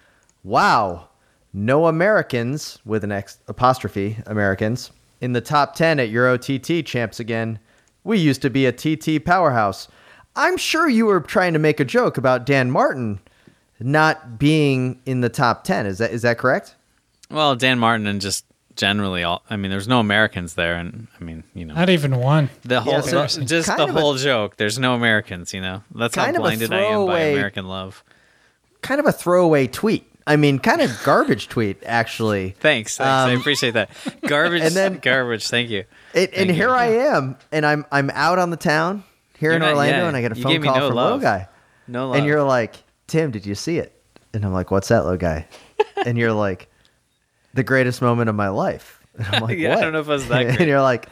Wow, no Americans with an ex- apostrophe Americans in the top ten at Euro TT champs again. We used to be a TT powerhouse. I'm sure you were trying to make a joke about Dan Martin not being in the top ten. Is that is that correct? well, Dan Martin and just generally all. I mean, there's no Americans there, and I mean, you know, Not even one. the whole Yeah, the- seriously. just Kind the of a- whole joke. There's no Americans. You know, that's Kind how of blinded I am by American love. kind of a throwaway tweet. I mean, kind of garbage tweet, actually. <laughs> Thanks, thanks. I Um, appreciate that. <laughs> Garbage and then- garbage. Thank you. It, and Thank here. I am, and I'm I'm out on the town here You're in not- Orlando, yeah, and I get a phone call no from love. little guy, No love. and you're like, Tim, did you see it? And I'm like, what's that, little guy? <laughs> and you're like, the greatest moment of my life. And I'm like, Yeah, I don't know if it was that and you're like,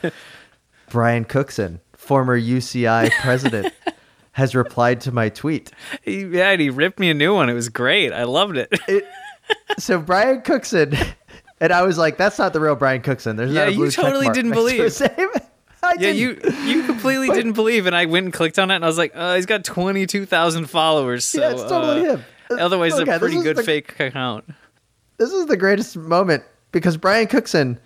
Brian Cookson, former UCI president, has replied to my tweet. He- yeah, and he ripped me a new one. It was great. I loved it. so Brian Cookson, and I was like, "That's not the real Brian Cookson." There's Yeah, not a you blue check totally didn't believe. <laughs> I Yeah, didn't. you you completely didn't believe, and I went and clicked on it, and I was like, uh, he's got twenty two thousand followers. So, Yeah, it's totally uh, him. Otherwise, Okay, a pretty good the- fake account. This is the greatest moment because Brian Cookson,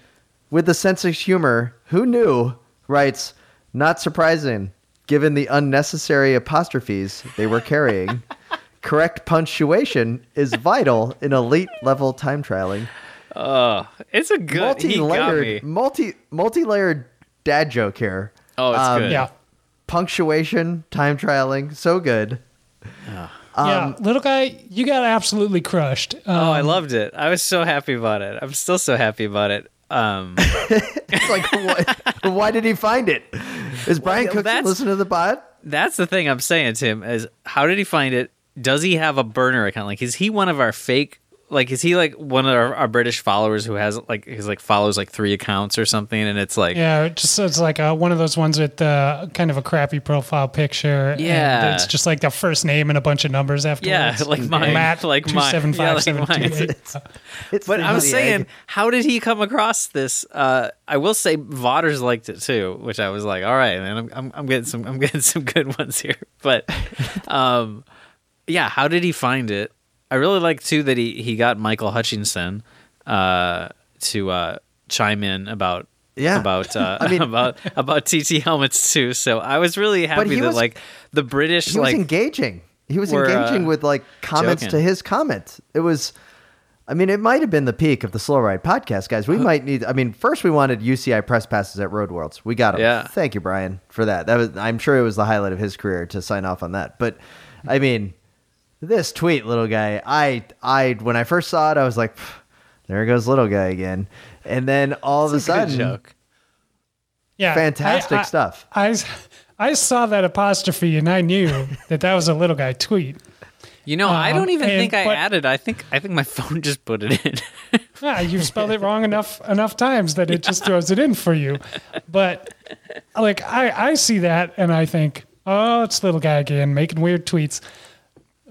with the sense of humor, who knew, writes, "Not surprising, given the unnecessary apostrophes they were carrying." <laughs> Correct punctuation is vital in elite level time trialing. Oh, it's a good. He got me. Multi-layered, multi multi-layered dad joke here. Oh, it's Um, good. Yeah. punctuation, time trialing, so good. Ah. yeah. Little guy, you got absolutely crushed. Um, Oh, I loved it. I was so happy about it. I'm still so happy about it. Um, <laughs> It's like, what, <laughs> why did he find it? Is Brian Well, that's- listen to the pod? That's the thing I'm saying, Tim. Is how did he find it? Does he have a burner account? Like, is he one of our fake? Like, is he like one of our, our British followers who has like he's like follows like three accounts or something? And it's like, Yeah, it just it's like uh one of those ones with uh, kind of a crappy profile picture. and Yeah. it's just like the first name and a bunch of numbers after. <laughs> Yeah, like mine, Matt, like two mine. Yeah, five seven <laughs> like two mine. eight. It's But I'm saying, egg. how did he come across this? Uh, I will say, Vodders liked it too, which I was like, all right, man, I'm, I'm, I'm getting some, I'm getting <laughs> some good ones here. But, um, yeah, how did he find it? I really like too that he he got Michael Hutchinson uh, to uh, chime in about. Yeah. about uh, <laughs> I mean- <laughs> about about TT helmets too. So I was really happy that was- like the British he was like engaging. He was were, engaging uh, with like comments joking. to his comments. It was, I mean, it might have been the peak of the Slow Ride podcast, guys. We might need. I mean, first we wanted UCI press passes at Road Worlds. We got them. Yeah. Thank you, Brian, for that. That was. I'm sure it was the highlight of his career to sign off on that. But, I mean, this tweet, little guy. I, I, when I first saw it, I was like, there goes little guy again. And then all of a It's a sudden, joke. Yeah, fantastic I- I- stuff. I I saw that apostrophe and I knew <laughs> that that was a little guy tweet. You know, I Um, don't even and- think I but- added. I think I think my phone <laughs> just put it in. <laughs> Yeah, you've spelled it wrong enough enough times that it just throws it in for you. But like I, I see that and I think, oh, it's little guy again making weird tweets.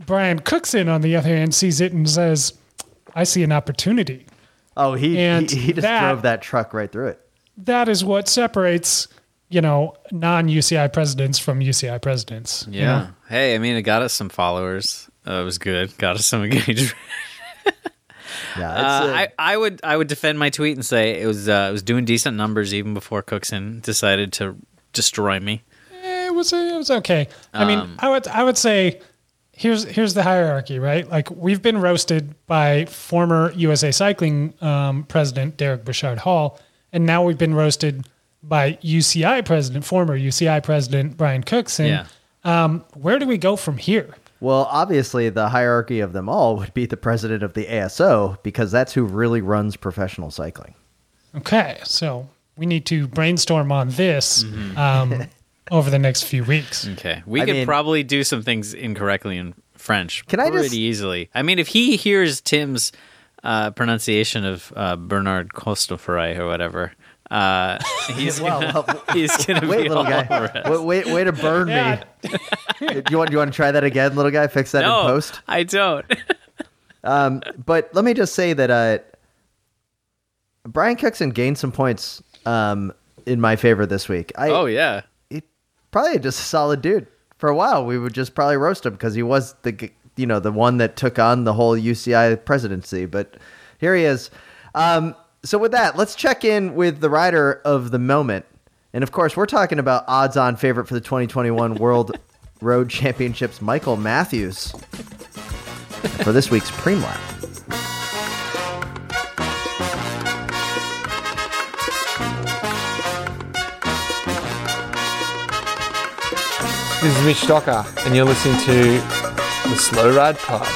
Brian Cookson, on the other hand, sees it and says, I see an opportunity. Oh, he And he, he just that- drove that truck right through it. That is what separates, you know, non UCI presidents from UCI presidents. you know? Hey, I mean, it got us some followers. Uh, it was good. Got us some <laughs> engagement. Yeah, it's, Uh, uh, I, I would I would defend my tweet and say it was uh, it was doing decent numbers even before Cookson decided to destroy me. Eh, it was it was okay. I mean, Um, I would I would say here's here's the hierarchy, right? Like we've been roasted by former USA Cycling um, president Derek Bouchard Hall, and now we've been roasted by UCI president, former UCI president Brian Cookson. Yeah. Um, where do we go from here? Well, obviously, the hierarchy of them all would be the president of the ASO because that's who really runs professional cycling. Okay, so we need to brainstorm on this Mm-hmm. um, <laughs> over the next few weeks. Okay, we I could mean- probably do some things incorrectly in French. Can I pretty just- easily? I mean, if he hears Tim's uh, pronunciation of uh, Bernard Costofray or whatever, uh, <laughs> he's Well, gonna, well, <laughs> he's gonna wait, be little all over guy. us. Wait, wait, way to burn Yeah. me. <laughs> you want you want to try that again, little guy? Fix that No, in post. I don't. Um, but let me just say that uh, Brian Cookson gained some points um, in my favor this week. I, oh yeah. Probably just a solid dude. For a while, we would just probably roast him because he was the you know the one that took on the whole UCI presidency. But here he is. Um, so with that, let's check in with the rider of the moment, and of course, we're talking about odds-on favorite for the 2021 <laughs> World Road Championships, Michael Matthews, for this week's Preem Lap. This is Mitch Stocker, and you're listening to the Slow Ride Pod.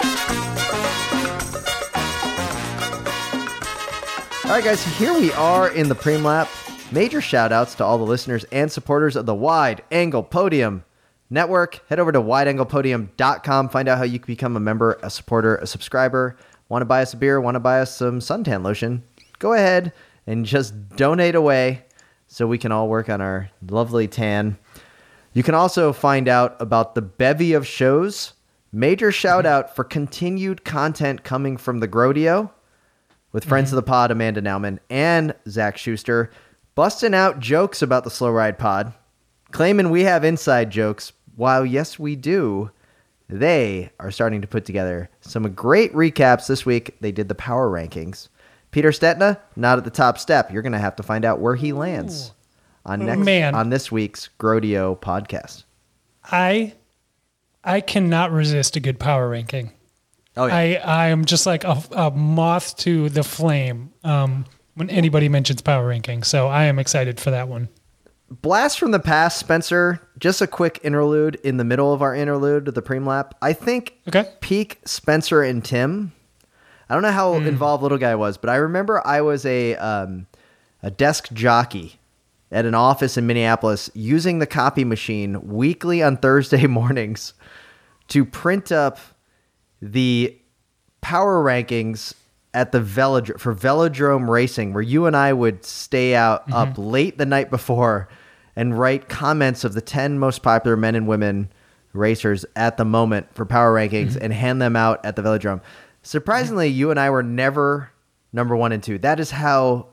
All right, guys, here we are in the Preem Lap. Major shout outs to all the listeners and supporters of the Wide Angle Podium Network. Head over to wideanglepodium.com. Find out how you can become a member, a supporter, a subscriber. Want to buy us a beer? Want to buy us some suntan lotion? Go ahead and just donate away so we can all work on our lovely tan. You can also find out about the bevy of shows. Major shout out for continued content coming from the Grodio with friends of the mm-hmm. pod, Amanda Nauman and Zach Schuster, busting out jokes about the Slow Ride Pod, claiming we have inside jokes. While yes, we do, they are starting to put together some great recaps this week. They did the power rankings. Peter Stetina, not at the top step. You're going to have to find out where he lands on next Man. on this week's Grodio podcast. I I cannot resist a good power ranking. Oh I, I am just like a, a moth to the flame um, when anybody mentions power ranking. So I am excited for that one. Blast from the past, Spencer. Just a quick interlude in the middle of our interlude to the Preem Lap. I think Okay. peak Spencer and Tim. I don't know how involved little guy was, but I remember I was a um, a desk jockey at an office in Minneapolis using the copy machine weekly on <laughs> Thursday mornings to print up the power rankings at the velodrome for velodrome racing where you and I would stay out mm-hmm. up late the night before and write comments of the 10 most popular men and women racers at the moment for power rankings mm-hmm. and hand them out at the velodrome. Surprisingly, you and I were never number 1 and 2. That is how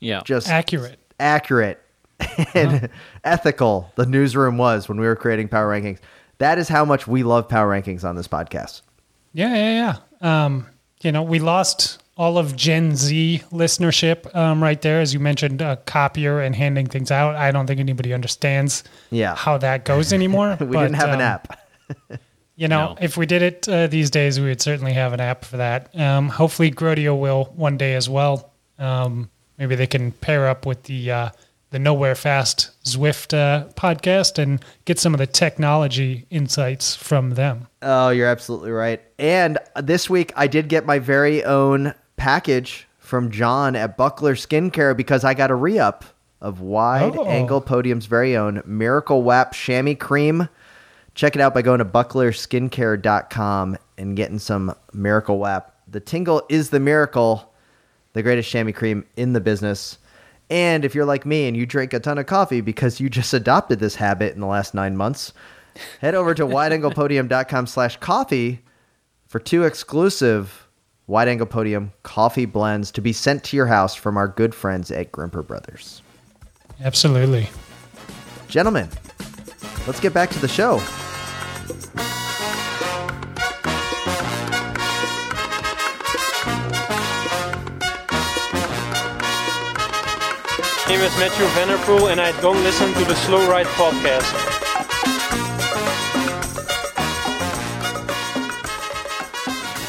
Yeah. just Accurate. accurate <laughs> and ethical the newsroom was when we were creating power rankings. That is how much we love power rankings on this podcast. Yeah, yeah, yeah. Um, you know, we lost all of Gen Z listenership um, right there, as you mentioned, a copier and handing things out. I don't think anybody understands Yeah. how that goes anymore. <laughs> we but, didn't have an um, app. <laughs> You know, No. if we did it uh, these days, we would certainly have an app for that. Um, hopefully, Grodio will one day as well. Um, maybe they can pair up with the uh, the Nowhere Fast Zwift uh, podcast and get some of the technology insights from them. Oh, you're absolutely right. And this week I did get my very own package from John at Buckler Skincare because I got a re up of Wide Oh. Angle Podium's very own Miracle Wap Chamois Cream. Check it out by going to bucklerskincare.com and getting some Miracle Wap. The tingle is the miracle, the greatest chamois cream in the business. And if you're like me and you drink a ton of coffee because you just adopted this habit in the last nine months, head over to wideanglepodium.com slash coffee for two exclusive wide angle podium coffee blends to be sent to your house from our good friends at Grimpeur Brothers. Absolutely. Gentlemen, let's get back to the show. Name is Mathieu van der Poel and I don't listen to the Slow Ride podcast.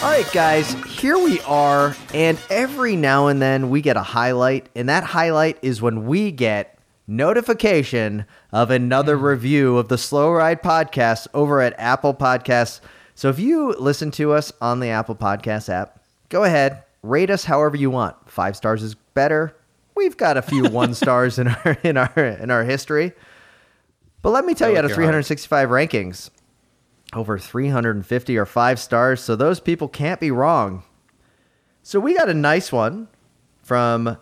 All right, guys, here we are, and every now and then we get a highlight, and that highlight is when we get notification of another mm. review of the Slow Ride podcast over at Apple Podcasts. So if you listen to us on the Apple Podcast app, go ahead, rate us however you want. Five stars is better. We've got a few <laughs> one stars in our in our in our history. But let me tell you, oh, out of Go with your heart. 365 rankings, over 350 are five stars, so those people can't be wrong. So we got a nice one from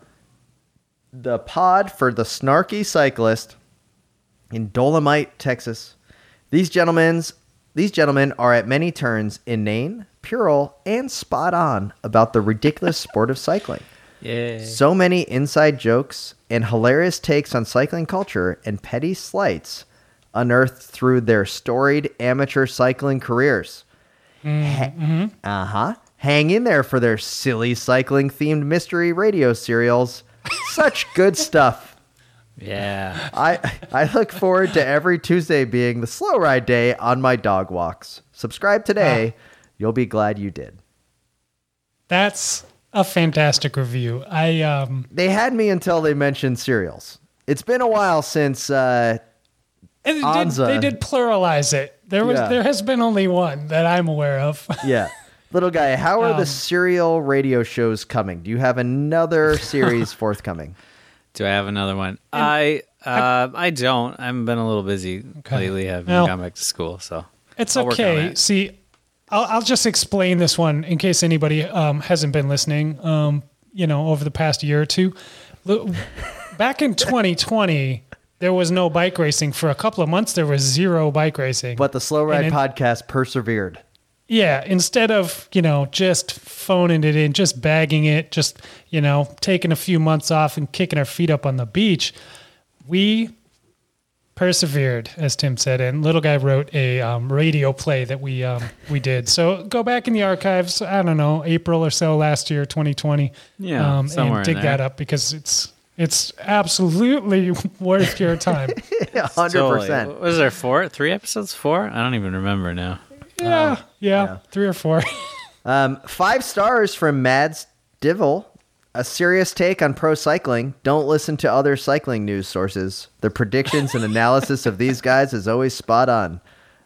the pod for the snarky cyclist in Dolomite, Texas. These gentlemen's these gentlemen are at many turns inane, puerile, and spot on about the ridiculous sport of cycling. Yeah. So many inside jokes and hilarious takes on cycling culture and petty slights unearthed through their storied amateur cycling careers. Uh huh. Hang in there for their silly cycling themed mystery radio serials. Such good <laughs> stuff. Yeah. I I look forward to every Tuesday being the slow ride day on my dog walks. Subscribe today. You'll be glad you did. That's a fantastic review. I um They had me until they mentioned cereals. It's been a while since uh, and they, did, Anza. they did pluralize it. There was Yeah. there has been only one that I'm aware of. <laughs> Yeah. Little guy, how are the Um, serial radio shows coming? Do you have another <laughs> series forthcoming? Do I have another one? I uh, I don't. I've been a little busy Okay. lately. I've Well- gone back to school, so It's I'll work on okay. See, I'll, I'll just explain this one in case anybody um, hasn't been listening. Um, you know, over the past year or two, back in 2020, there was no bike racing for a couple of months. There was zero bike racing. But the Slow Ride podcast persevered. Yeah, instead of, you know, just phoning it in, just bagging it, just, you know, taking a few months off and kicking our feet up on the beach, we persevered, as Tim said, and Little Guy wrote a um, radio play that we um, we did. So go back in the archives, I don't know, April or so last year, 2020, Yeah, um, somewhere and in dig there. that up because it's it's absolutely <laughs> worth your time. <laughs> Yeah, 100%. Totally. Was there four, three episodes? Four? I don't even remember now. yeah, yeah, three or four. <laughs> Um, five stars from Mads Divel. A serious take on pro cycling. Don't listen to other cycling news sources. The predictions and <laughs> analysis of these guys is always spot on.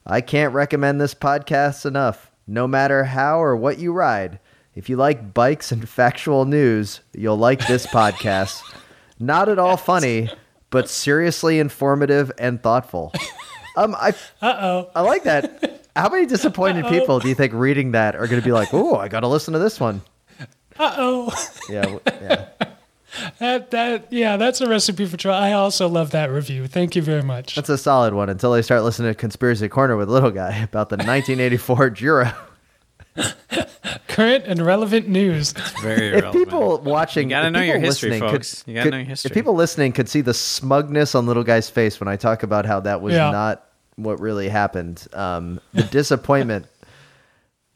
I can't recommend this podcast enough. No matter how or what you ride, if you like bikes and <laughs> factual news, you'll like this <laughs> podcast. Not at all funny, but seriously informative and thoughtful. Um, I Uh oh. I like that. How many disappointed people do you think reading that are going to be like, "Oh, I got to listen to this one"? Uh oh. Yeah, yeah. <laughs> That that yeah, that's a recipe for trouble. I also love that review. Thank you very much. That's a solid one until they start listening to Conspiracy Corner with Little Guy about the 1984 <laughs> Giro. <laughs> Current and relevant news. Very If relevant. people watching, You gotta if know your people history, listening folks. Could, You gotta could- know your history. If people listening could see the smugness on Little Guy's face when I talk about how that was Yeah. not what really happened, um, the disappointment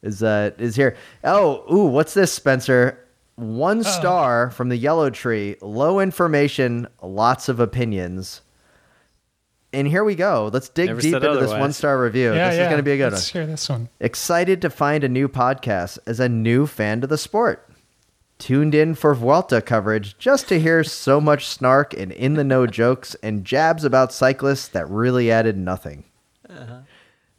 is uh, is here. Oh, ooh, what's this, Spencer? One star from the Yellow Tree. Low information, lots of opinions. And here we go. Let's dig Never deep said into this one star review. yeah, this yeah. is going to be a good one. Let's hear this one. Excited to find a new podcast as a new fan to the sport. Tuned in for Vuelta coverage just to hear so much snark and in the know jokes and jabs about cyclists that really added nothing.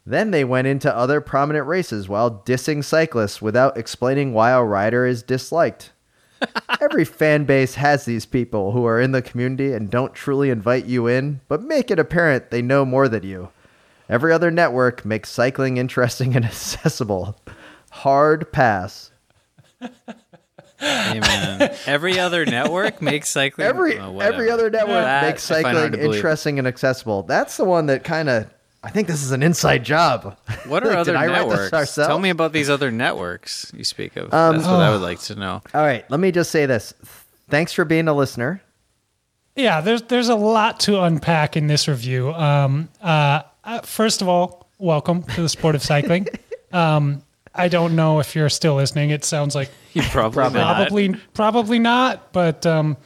Then they went into other prominent races while dissing cyclists without explaining why a rider is disliked. <laughs> Every fan base has these people who are in the community and don't truly invite you in, but make it apparent they know more than you. Every other network makes cycling interesting and <laughs> accessible. Hard pass. Hey, man. Every other network makes cycling. Every oh, every other network That makes I find hard cycling interesting and accessible. That's the one that kind of I think this is an inside job. What <laughs> are other did I write networks? Tell me about these other networks you speak of. Um, That's what I would <sighs> like to know. All right, let me just say this. Thanks for being a listener. Yeah, there's there's a lot to unpack in this review. Um, uh, uh, first of all, welcome to the sport of cycling. <laughs> um, I don't know if you're still listening. It sounds like <laughs> You probably, not. probably probably not, but um,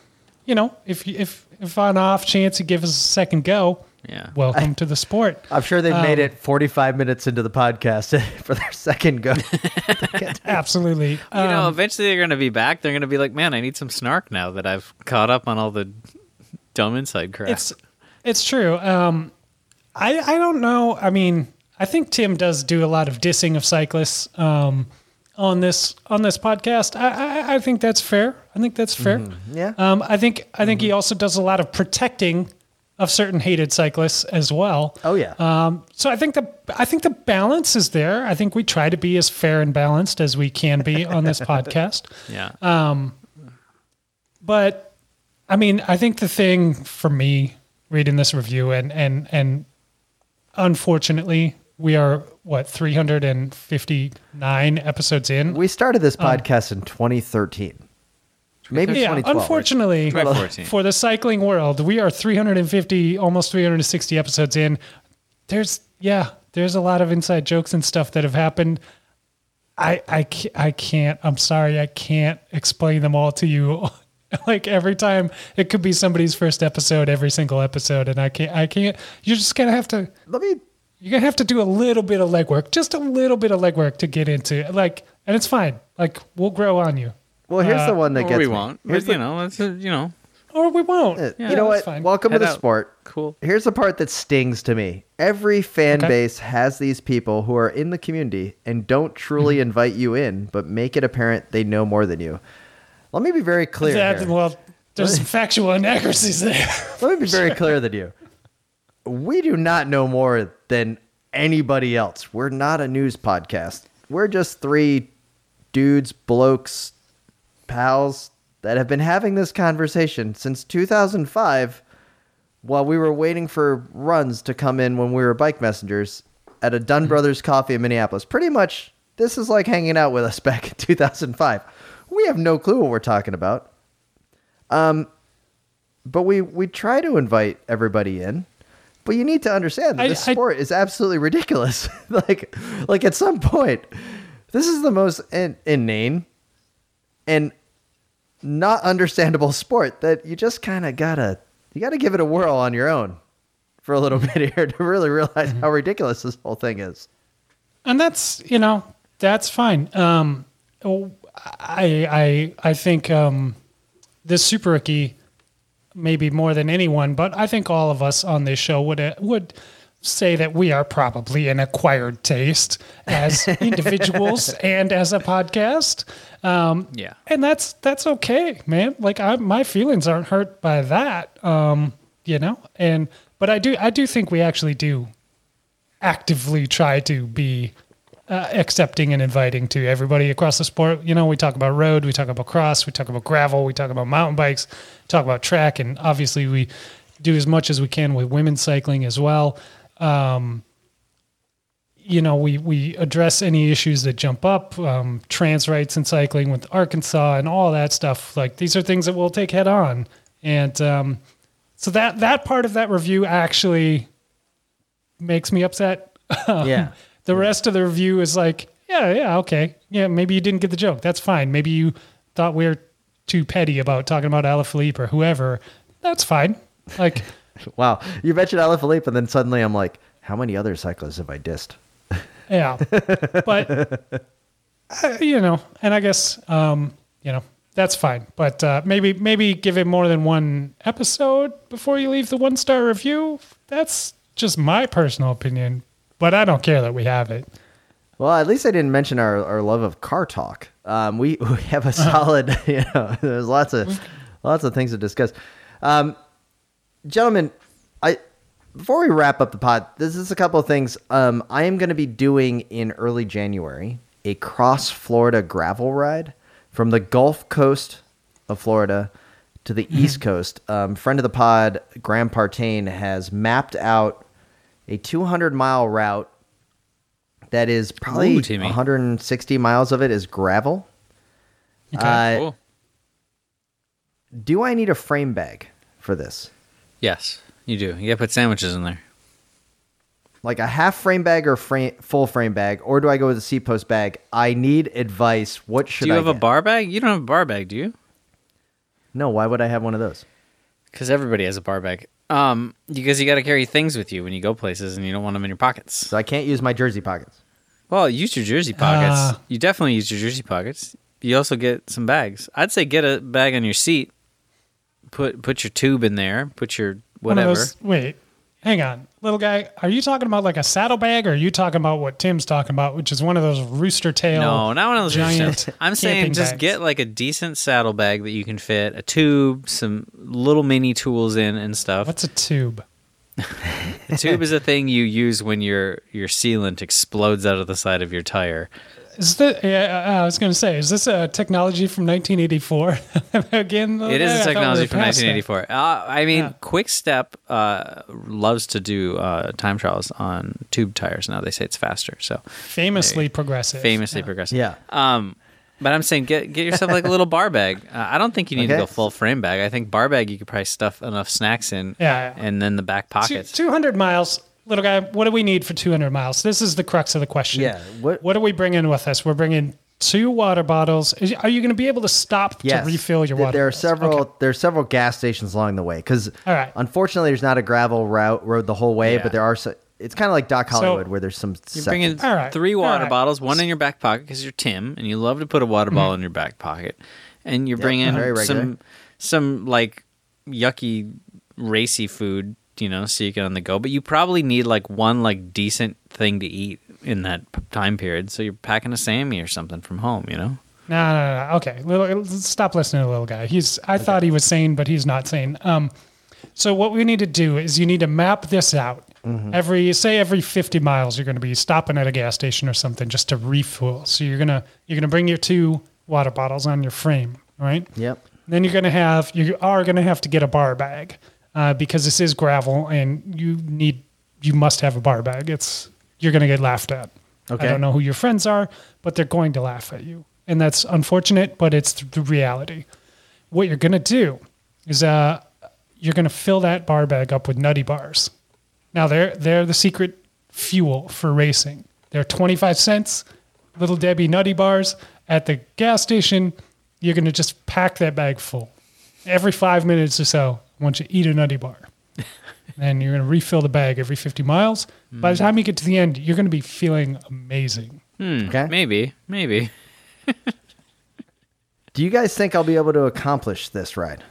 you know, if you- if if on off chance you give us a second go, Yeah. welcome to the sport. I'm sure they've Um, made it 45 minutes into the podcast <laughs> for their second go. <laughs> Absolutely. you know, Um, eventually they're going to be back. They're going to be like, man, I need some snark now that I've caught up on all the dumb inside crap. it's it's true. Um, I I don't know. I mean, I think Tim does do a lot of dissing of cyclists um, on this on this podcast. I, I I think that's fair. I think that's fair. yeah. Um, I think I think he also does a lot of protecting of certain hated cyclists as well. Oh yeah. Um, so I think the I think the balance is there. I think we try to be as fair and balanced as we can be on this <laughs> podcast. yeah. uh, But I mean, I think the thing for me reading this review and and and unfortunately we are what 359 episodes in. we started this podcast in 2013. Maybe yeah, 2012. unfortunately 2014. for the cycling world, we are 350 almost 360 episodes in. There's yeah, there's a lot of inside jokes and stuff that have happened. I I can't, I can't. I'm sorry, I can't explain them all to you. <laughs> like every time, it could be somebody's first episode, every single episode, and I can't. I can't. You're just gonna have to. Let me You're gonna have to do a little bit of legwork, just a little bit of legwork to get into. Like, and it's fine. Like we'll grow on you, Well, here's Uh, the one that or gets we me. wont. Here's But, you the- know, it's, uh, you know, or we won't. Uh, Yeah, you know what? fine. Welcome Head to the out. sport. cool. Here's the part that stings to me. Every fan Okay. base has these people who are in the community and don't truly Mm-hmm. invite you in, but make it apparent they know more than you. Let me be very clear. That- here. well, there's some <laughs> factual inaccuracies there. Let me be very clear than you. We do not know more than anybody else. We're not a news podcast. We're just three dudes, blokes, pals that have been having this conversation since 2005 while we were waiting for runs to come in when we were bike messengers at a Dunn Brothers coffee in Minneapolis. Pretty much, this is like hanging out with us <laughs> back in 2005. We have no clue what we're talking about Um, but we we try to invite everybody in but you need to understand that I- this I- sport is absolutely ridiculous <laughs> like like at some point this is the most in, inane and not understandable sport that you just kind of gotta you gotta give it a whirl on your own for a little <laughs> bit here to really realize how ridiculous this whole thing is and that's you know that's fine. Um, oh, I I I think um, this super rookie, maybe more than anyone, but I think all of us on this show would would say that we are probably an acquired taste as <laughs> individuals and as a podcast. Um, Yeah. and that's that's okay, man. Like I, my feelings aren't hurt by that. Um, you know. And but I do I do think we actually do actively try to be uh, accepting and inviting to everybody across the sport. You know, we talk about road, we talk about cross, we talk about gravel, we talk about mountain bikes, talk about track, and obviously we do as much as we can with women's cycling as well. Um, you know, we we address any issues that jump up, um, trans rights in cycling with Arkansas and all that stuff. Like these are things that we'll take head on, and um, so that that part of that review actually makes me upset. <laughs> Yeah. The rest of the review is like, yeah, yeah, okay, yeah, maybe you didn't get the joke. That's fine. Maybe you thought we are too petty about talking about Alaphilippe or whoever. That's fine. Like, <laughs> Wow. You mentioned Alaphilippe, and then suddenly I'm like, how many other cyclists have I dissed? yeah, but <laughs> uh, you know, and I guess um, you know that's fine. But uh, maybe maybe give it more than one episode before you leave the one star review. That's just my personal opinion, but I don't care that we have it. Well, at least I didn't mention our, our love of car talk. Um, we, <laughs> we have a solid, you know, there's lots of lots of things to discuss. Um, gentlemen, I before we wrap up the pod, this is a couple of things. Um, I am going to be doing in early January a cross Florida gravel ride from the Gulf Coast of Florida to the East Coast. Um, friend of the pod, Graham Partain, has mapped out a 200 mile route that is probably Ooh, 160 miles of it is gravel. Uh, Cool. do I need a frame bag for this? Yes, you do. You gotta put sandwiches in there. Like a half frame bag or frame, full frame bag, or do I go with a seat post bag? I need advice. What should I do Do you I have a bar bag? You don't have a bar bag, do you? No, why would I have one of those? Because everybody has a bar bag. Um, because you got to carry things with you when you go places, and you don't want them in your pockets. So I can't use my jersey pockets. Well, use your jersey pockets. Uh. you definitely use your jersey pockets. You also get some bags. I'd say get a bag on your seat. Put put your tube in there. Put your whatever. those- wait, hang on, little guy. Are you talking about like a saddlebag, or are you talking about what Tim's talking about, which is one of those rooster tail? No, not one of those giant. <laughs> I'm saying just bags. get like a decent saddlebag that you can fit a tube, some little mini tools in and stuff. What's a tube? <laughs> A tube is a thing you use when your your sealant explodes out of the side of your tire. Is this, yeah, uh, I was going to say, is this a technology from 1984? <laughs> Again, It is I a thought we technology from 1984. Uh, I mean, Yeah. Quick Step uh, loves to do uh, time trials on tube tires. Now they say it's faster, so Famously progressive. famously Yeah. progressive. Yeah. Um, but I'm saying get get yourself like a little bar bag. Uh, I don't think you need to go full frame bag. I think bar bag you could probably stuff enough snacks in, Yeah, yeah. and then the back Two- pockets. 200 miles. Little guy, what do we need for 200 miles? This is the crux of the question. Yeah, what- what are we bringing with us? We're bringing two water bottles. Is- Are you going to be able to stop Yes. to refill your water? There are bottles? several. Okay. There are several gas stations along the way because, All right. unfortunately, there's not a gravel route road the whole way, Yeah. but there are. So, it's kind of like Doc Hollywood where there's some. You're bringing All right. three water right. bottles, one in your back pocket because you're Tim and you love to put a water mm-hmm. bottle in your back pocket, and you're bringing some some like yucky racy food, you know, so you get on the go. But you probably need like one like decent thing to eat in that time period. So you're packing a Sammy or something from home, you know. No, no, no, no. Okay, little, stop listening to the little guy. He's. I thought he was sane, but he's not sane. Um, so what we need to do is you need to map this out. Every say every fifty miles, you're going to be stopping at a gas station or something just to refuel. So you're gonna you're gonna bring your two water bottles on your frame, right? Yep. Then you're going to have you are going to have to get a bar bag uh, because this is gravel and you need you must have a bar bag. It's you're going to get laughed at. Okay. I don't know who your friends are, but they're going to laugh at you, and that's unfortunate, but it's the reality. What you're going to do is uh, you're going to fill that bar bag up with nutty bars. Now they're they're the secret fuel for racing. They're 25 cents, little Debbie nutty bars at the gas station. You're going to just pack that bag full. Every five minutes or so, once you eat a nutty bar. <laughs> and you're going to refill the bag every 50 miles. By the time you get to the end, you're going to be feeling amazing. Okay. Maybe, maybe. <laughs> Do you guys think I'll be able to accomplish this ride?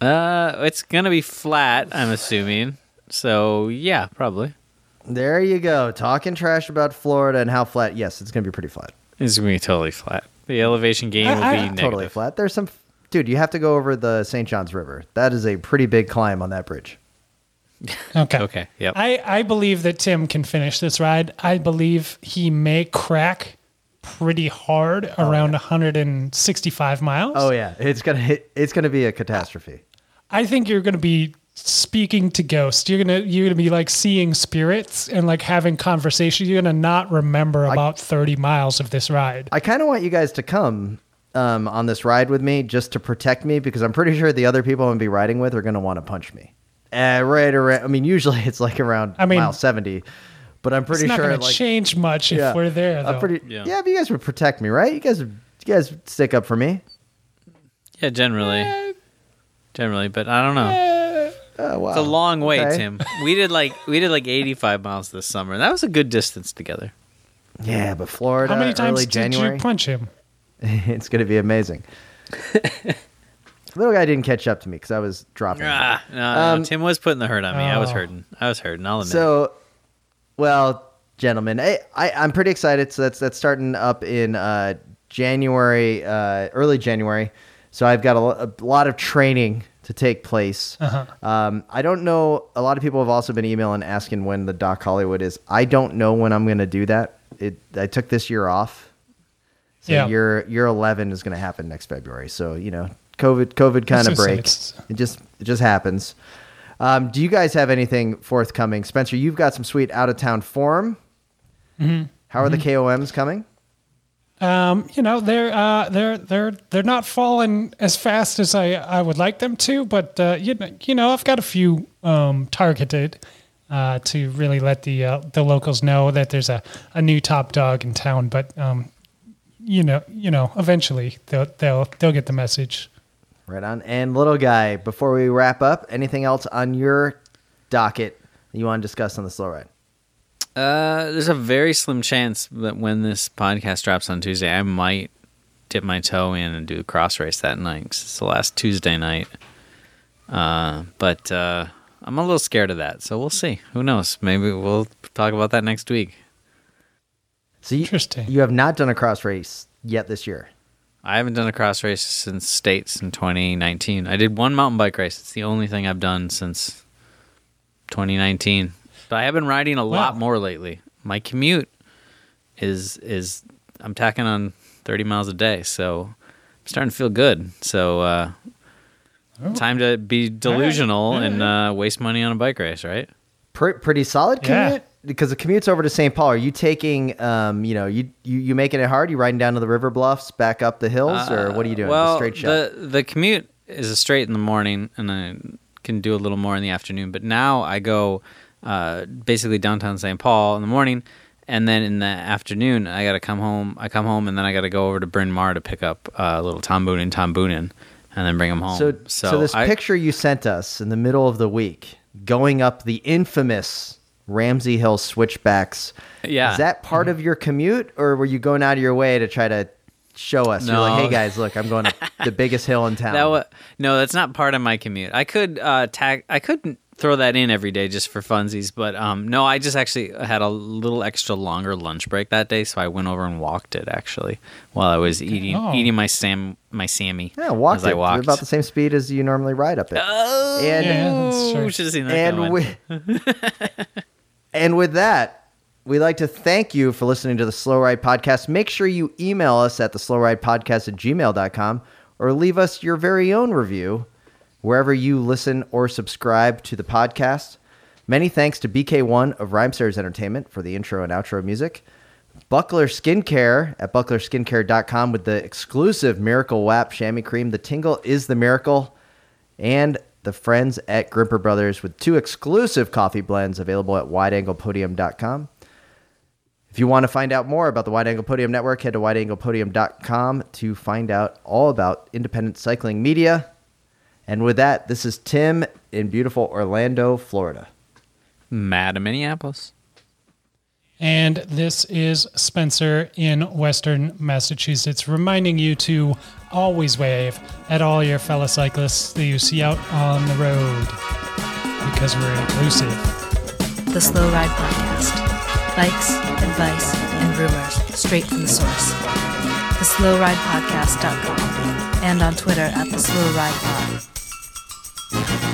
Uh, it's gonna be flat. I'm assuming. So yeah, probably. There you go. Talking trash about Florida and how flat. Yes, it's going to be pretty flat. It's gonna be totally flat. The elevation gain will I- I- be negative. Totally flat. There's some dude, you have to go over the St. John's River. That is a pretty big climb on that bridge. <laughs> Okay. Okay. Yep. I, I believe that Tim can finish this ride. I believe he may crack pretty hard oh, around 165 miles. Oh yeah, it's gonna hit, it's gonna be a catastrophe. I think you're going to be speaking to ghosts. You're gonna you're gonna be like seeing spirits and like having conversations. You're gonna not remember about 30 miles of this ride. I kind of want you guys to come um, on this ride with me just to protect me because I'm pretty sure the other people I'm gonna be riding with are gonna want to punch me. Uh, right around. I mean, usually <laughs> it's like around I mean, mile 70, but I'm pretty sure It's not sure going to like change much if we're there. Though. I'm pretty Yeah. yeah. but you guys would protect me, right? You guys, would- you guys stick up for me. yeah, generally. Generally, but I don't know. Oh wow, It's a long way, Okay. Tim. We did like we did like 85 miles this summer. That was a good distance together. Yeah, but Florida, How many times early did January, you punch him? <laughs> it's gonna be amazing. <laughs> Little guy didn't catch up to me because I was dropping. Ah, no, no, Um, Tim was putting the hurt on me. I was Oh. hurting. I was hurting. I'll admit. So, well, gentlemen, I, I I'm pretty excited. So that's that's starting up in uh, January, uh, early January. So I've got a, a lot of training to take place. Uh-huh. Um, I don't know. A lot of people have also been emailing asking when the Doc Hollywood is. I don't know when I'm going to do that. It I took this year off. So Yeah. your year 11 is going to happen next February. So you know, COVID COVID kind of breaks. It just it just happens. Um, do you guys have anything forthcoming, Spencer? You've got some sweet out of town form. Mm-hmm. How are the KOMs coming? Um, you know, they're uh, they're they're they're not falling as fast as I, I would like them to, but uh, you know, you know, I've got a few um, targeted uh, to really let the uh, the locals know that there's a, a new top dog in town. But um, you know, you know, eventually they'll they'll they'll get the message. Right on. And little guy, before we wrap up, anything else on your docket that you want to discuss on the slow ride? Uh, there's a very slim chance that when this podcast drops on Tuesday, I might dip my toe in and do a cross race that night 'cause it's the last Tuesday night. Uh, but uh, I'm a little scared of that, so we'll see. Who knows? Maybe we'll talk about that next week. So you, Interesting. You have not done a cross race yet this year. I haven't done a cross race since states in 2019. I did one mountain bike race. It's the only thing I've done since 2019. But I have been riding a lot Wow. more lately. My commute is is I'm tacking on 30 miles a day, so I'm starting to feel good. So uh, time to be delusional and uh, waste money on a bike race, right? Pre- pretty solid Yeah. Because the commute's over to St. Paul. Are you taking, um, you know, you, you you making it hard? You riding down to the river bluffs, back up the hills, or what are you doing? Uh, Well, shot. the the commute is a straight in the morning, and I can do a little more in the afternoon. But now I go uh, basically downtown St. Paul in the morning, and then in the afternoon I got to come home. I come home, and then I got to go over to Bryn Mawr to pick up uh, little Tom Boonen, Tom Boonen, and then bring him home. So, so, this I- picture you sent us in the middle of the week, going up the infamous Ramsey Hill switchbacks. Yeah. Is that part of your commute, or were you going out of your way to try to show us? You're like, hey guys, look, I'm going to the <laughs> biggest hill in town. That wa- no, that's not part of my commute. I could uh, tag. I couldn't throw that in every day just for funsies, but um, no, I just actually had a little extra longer lunch break that day, so I went over and walked it actually while I was eating Oh. eating my sam my sammy. yeah, walked as it I walked. about the same speed as you normally ride up it. Oh, And- Yeah, that's true. should have seen that and coming. <laughs> <laughs> and with that, we'd like to thank you for listening to the Slow Ride Podcast. Make sure you email us at the slow ride podcast at gmail.com or leave us your very own review wherever you listen or subscribe to the podcast. Many thanks to BK1 of Rhymesters Entertainment for the intro and outro music. Buckler Skincare at bucklerskincare.com with the exclusive Miracle WAP chamois cream. The tingle is the miracle. And the friends at Grimpeur Brothers with two exclusive coffee blends available at wideanglepodium.com. If you want to find out more about the Wide Angle Podium Network, head to wideanglepodium.com to find out all about independent cycling media. And with that, this is Tim in beautiful Orlando, Florida. Matt in Minneapolis. And this is Spencer in Western Massachusetts, reminding you to always wave at all your fellow cyclists that you see out on the road because we're inclusive. The Slow Ride Podcast. Bikes, advice, and rumors straight from the source. TheSlowRidePodcast.com and on Twitter at the Slow Ride Pod.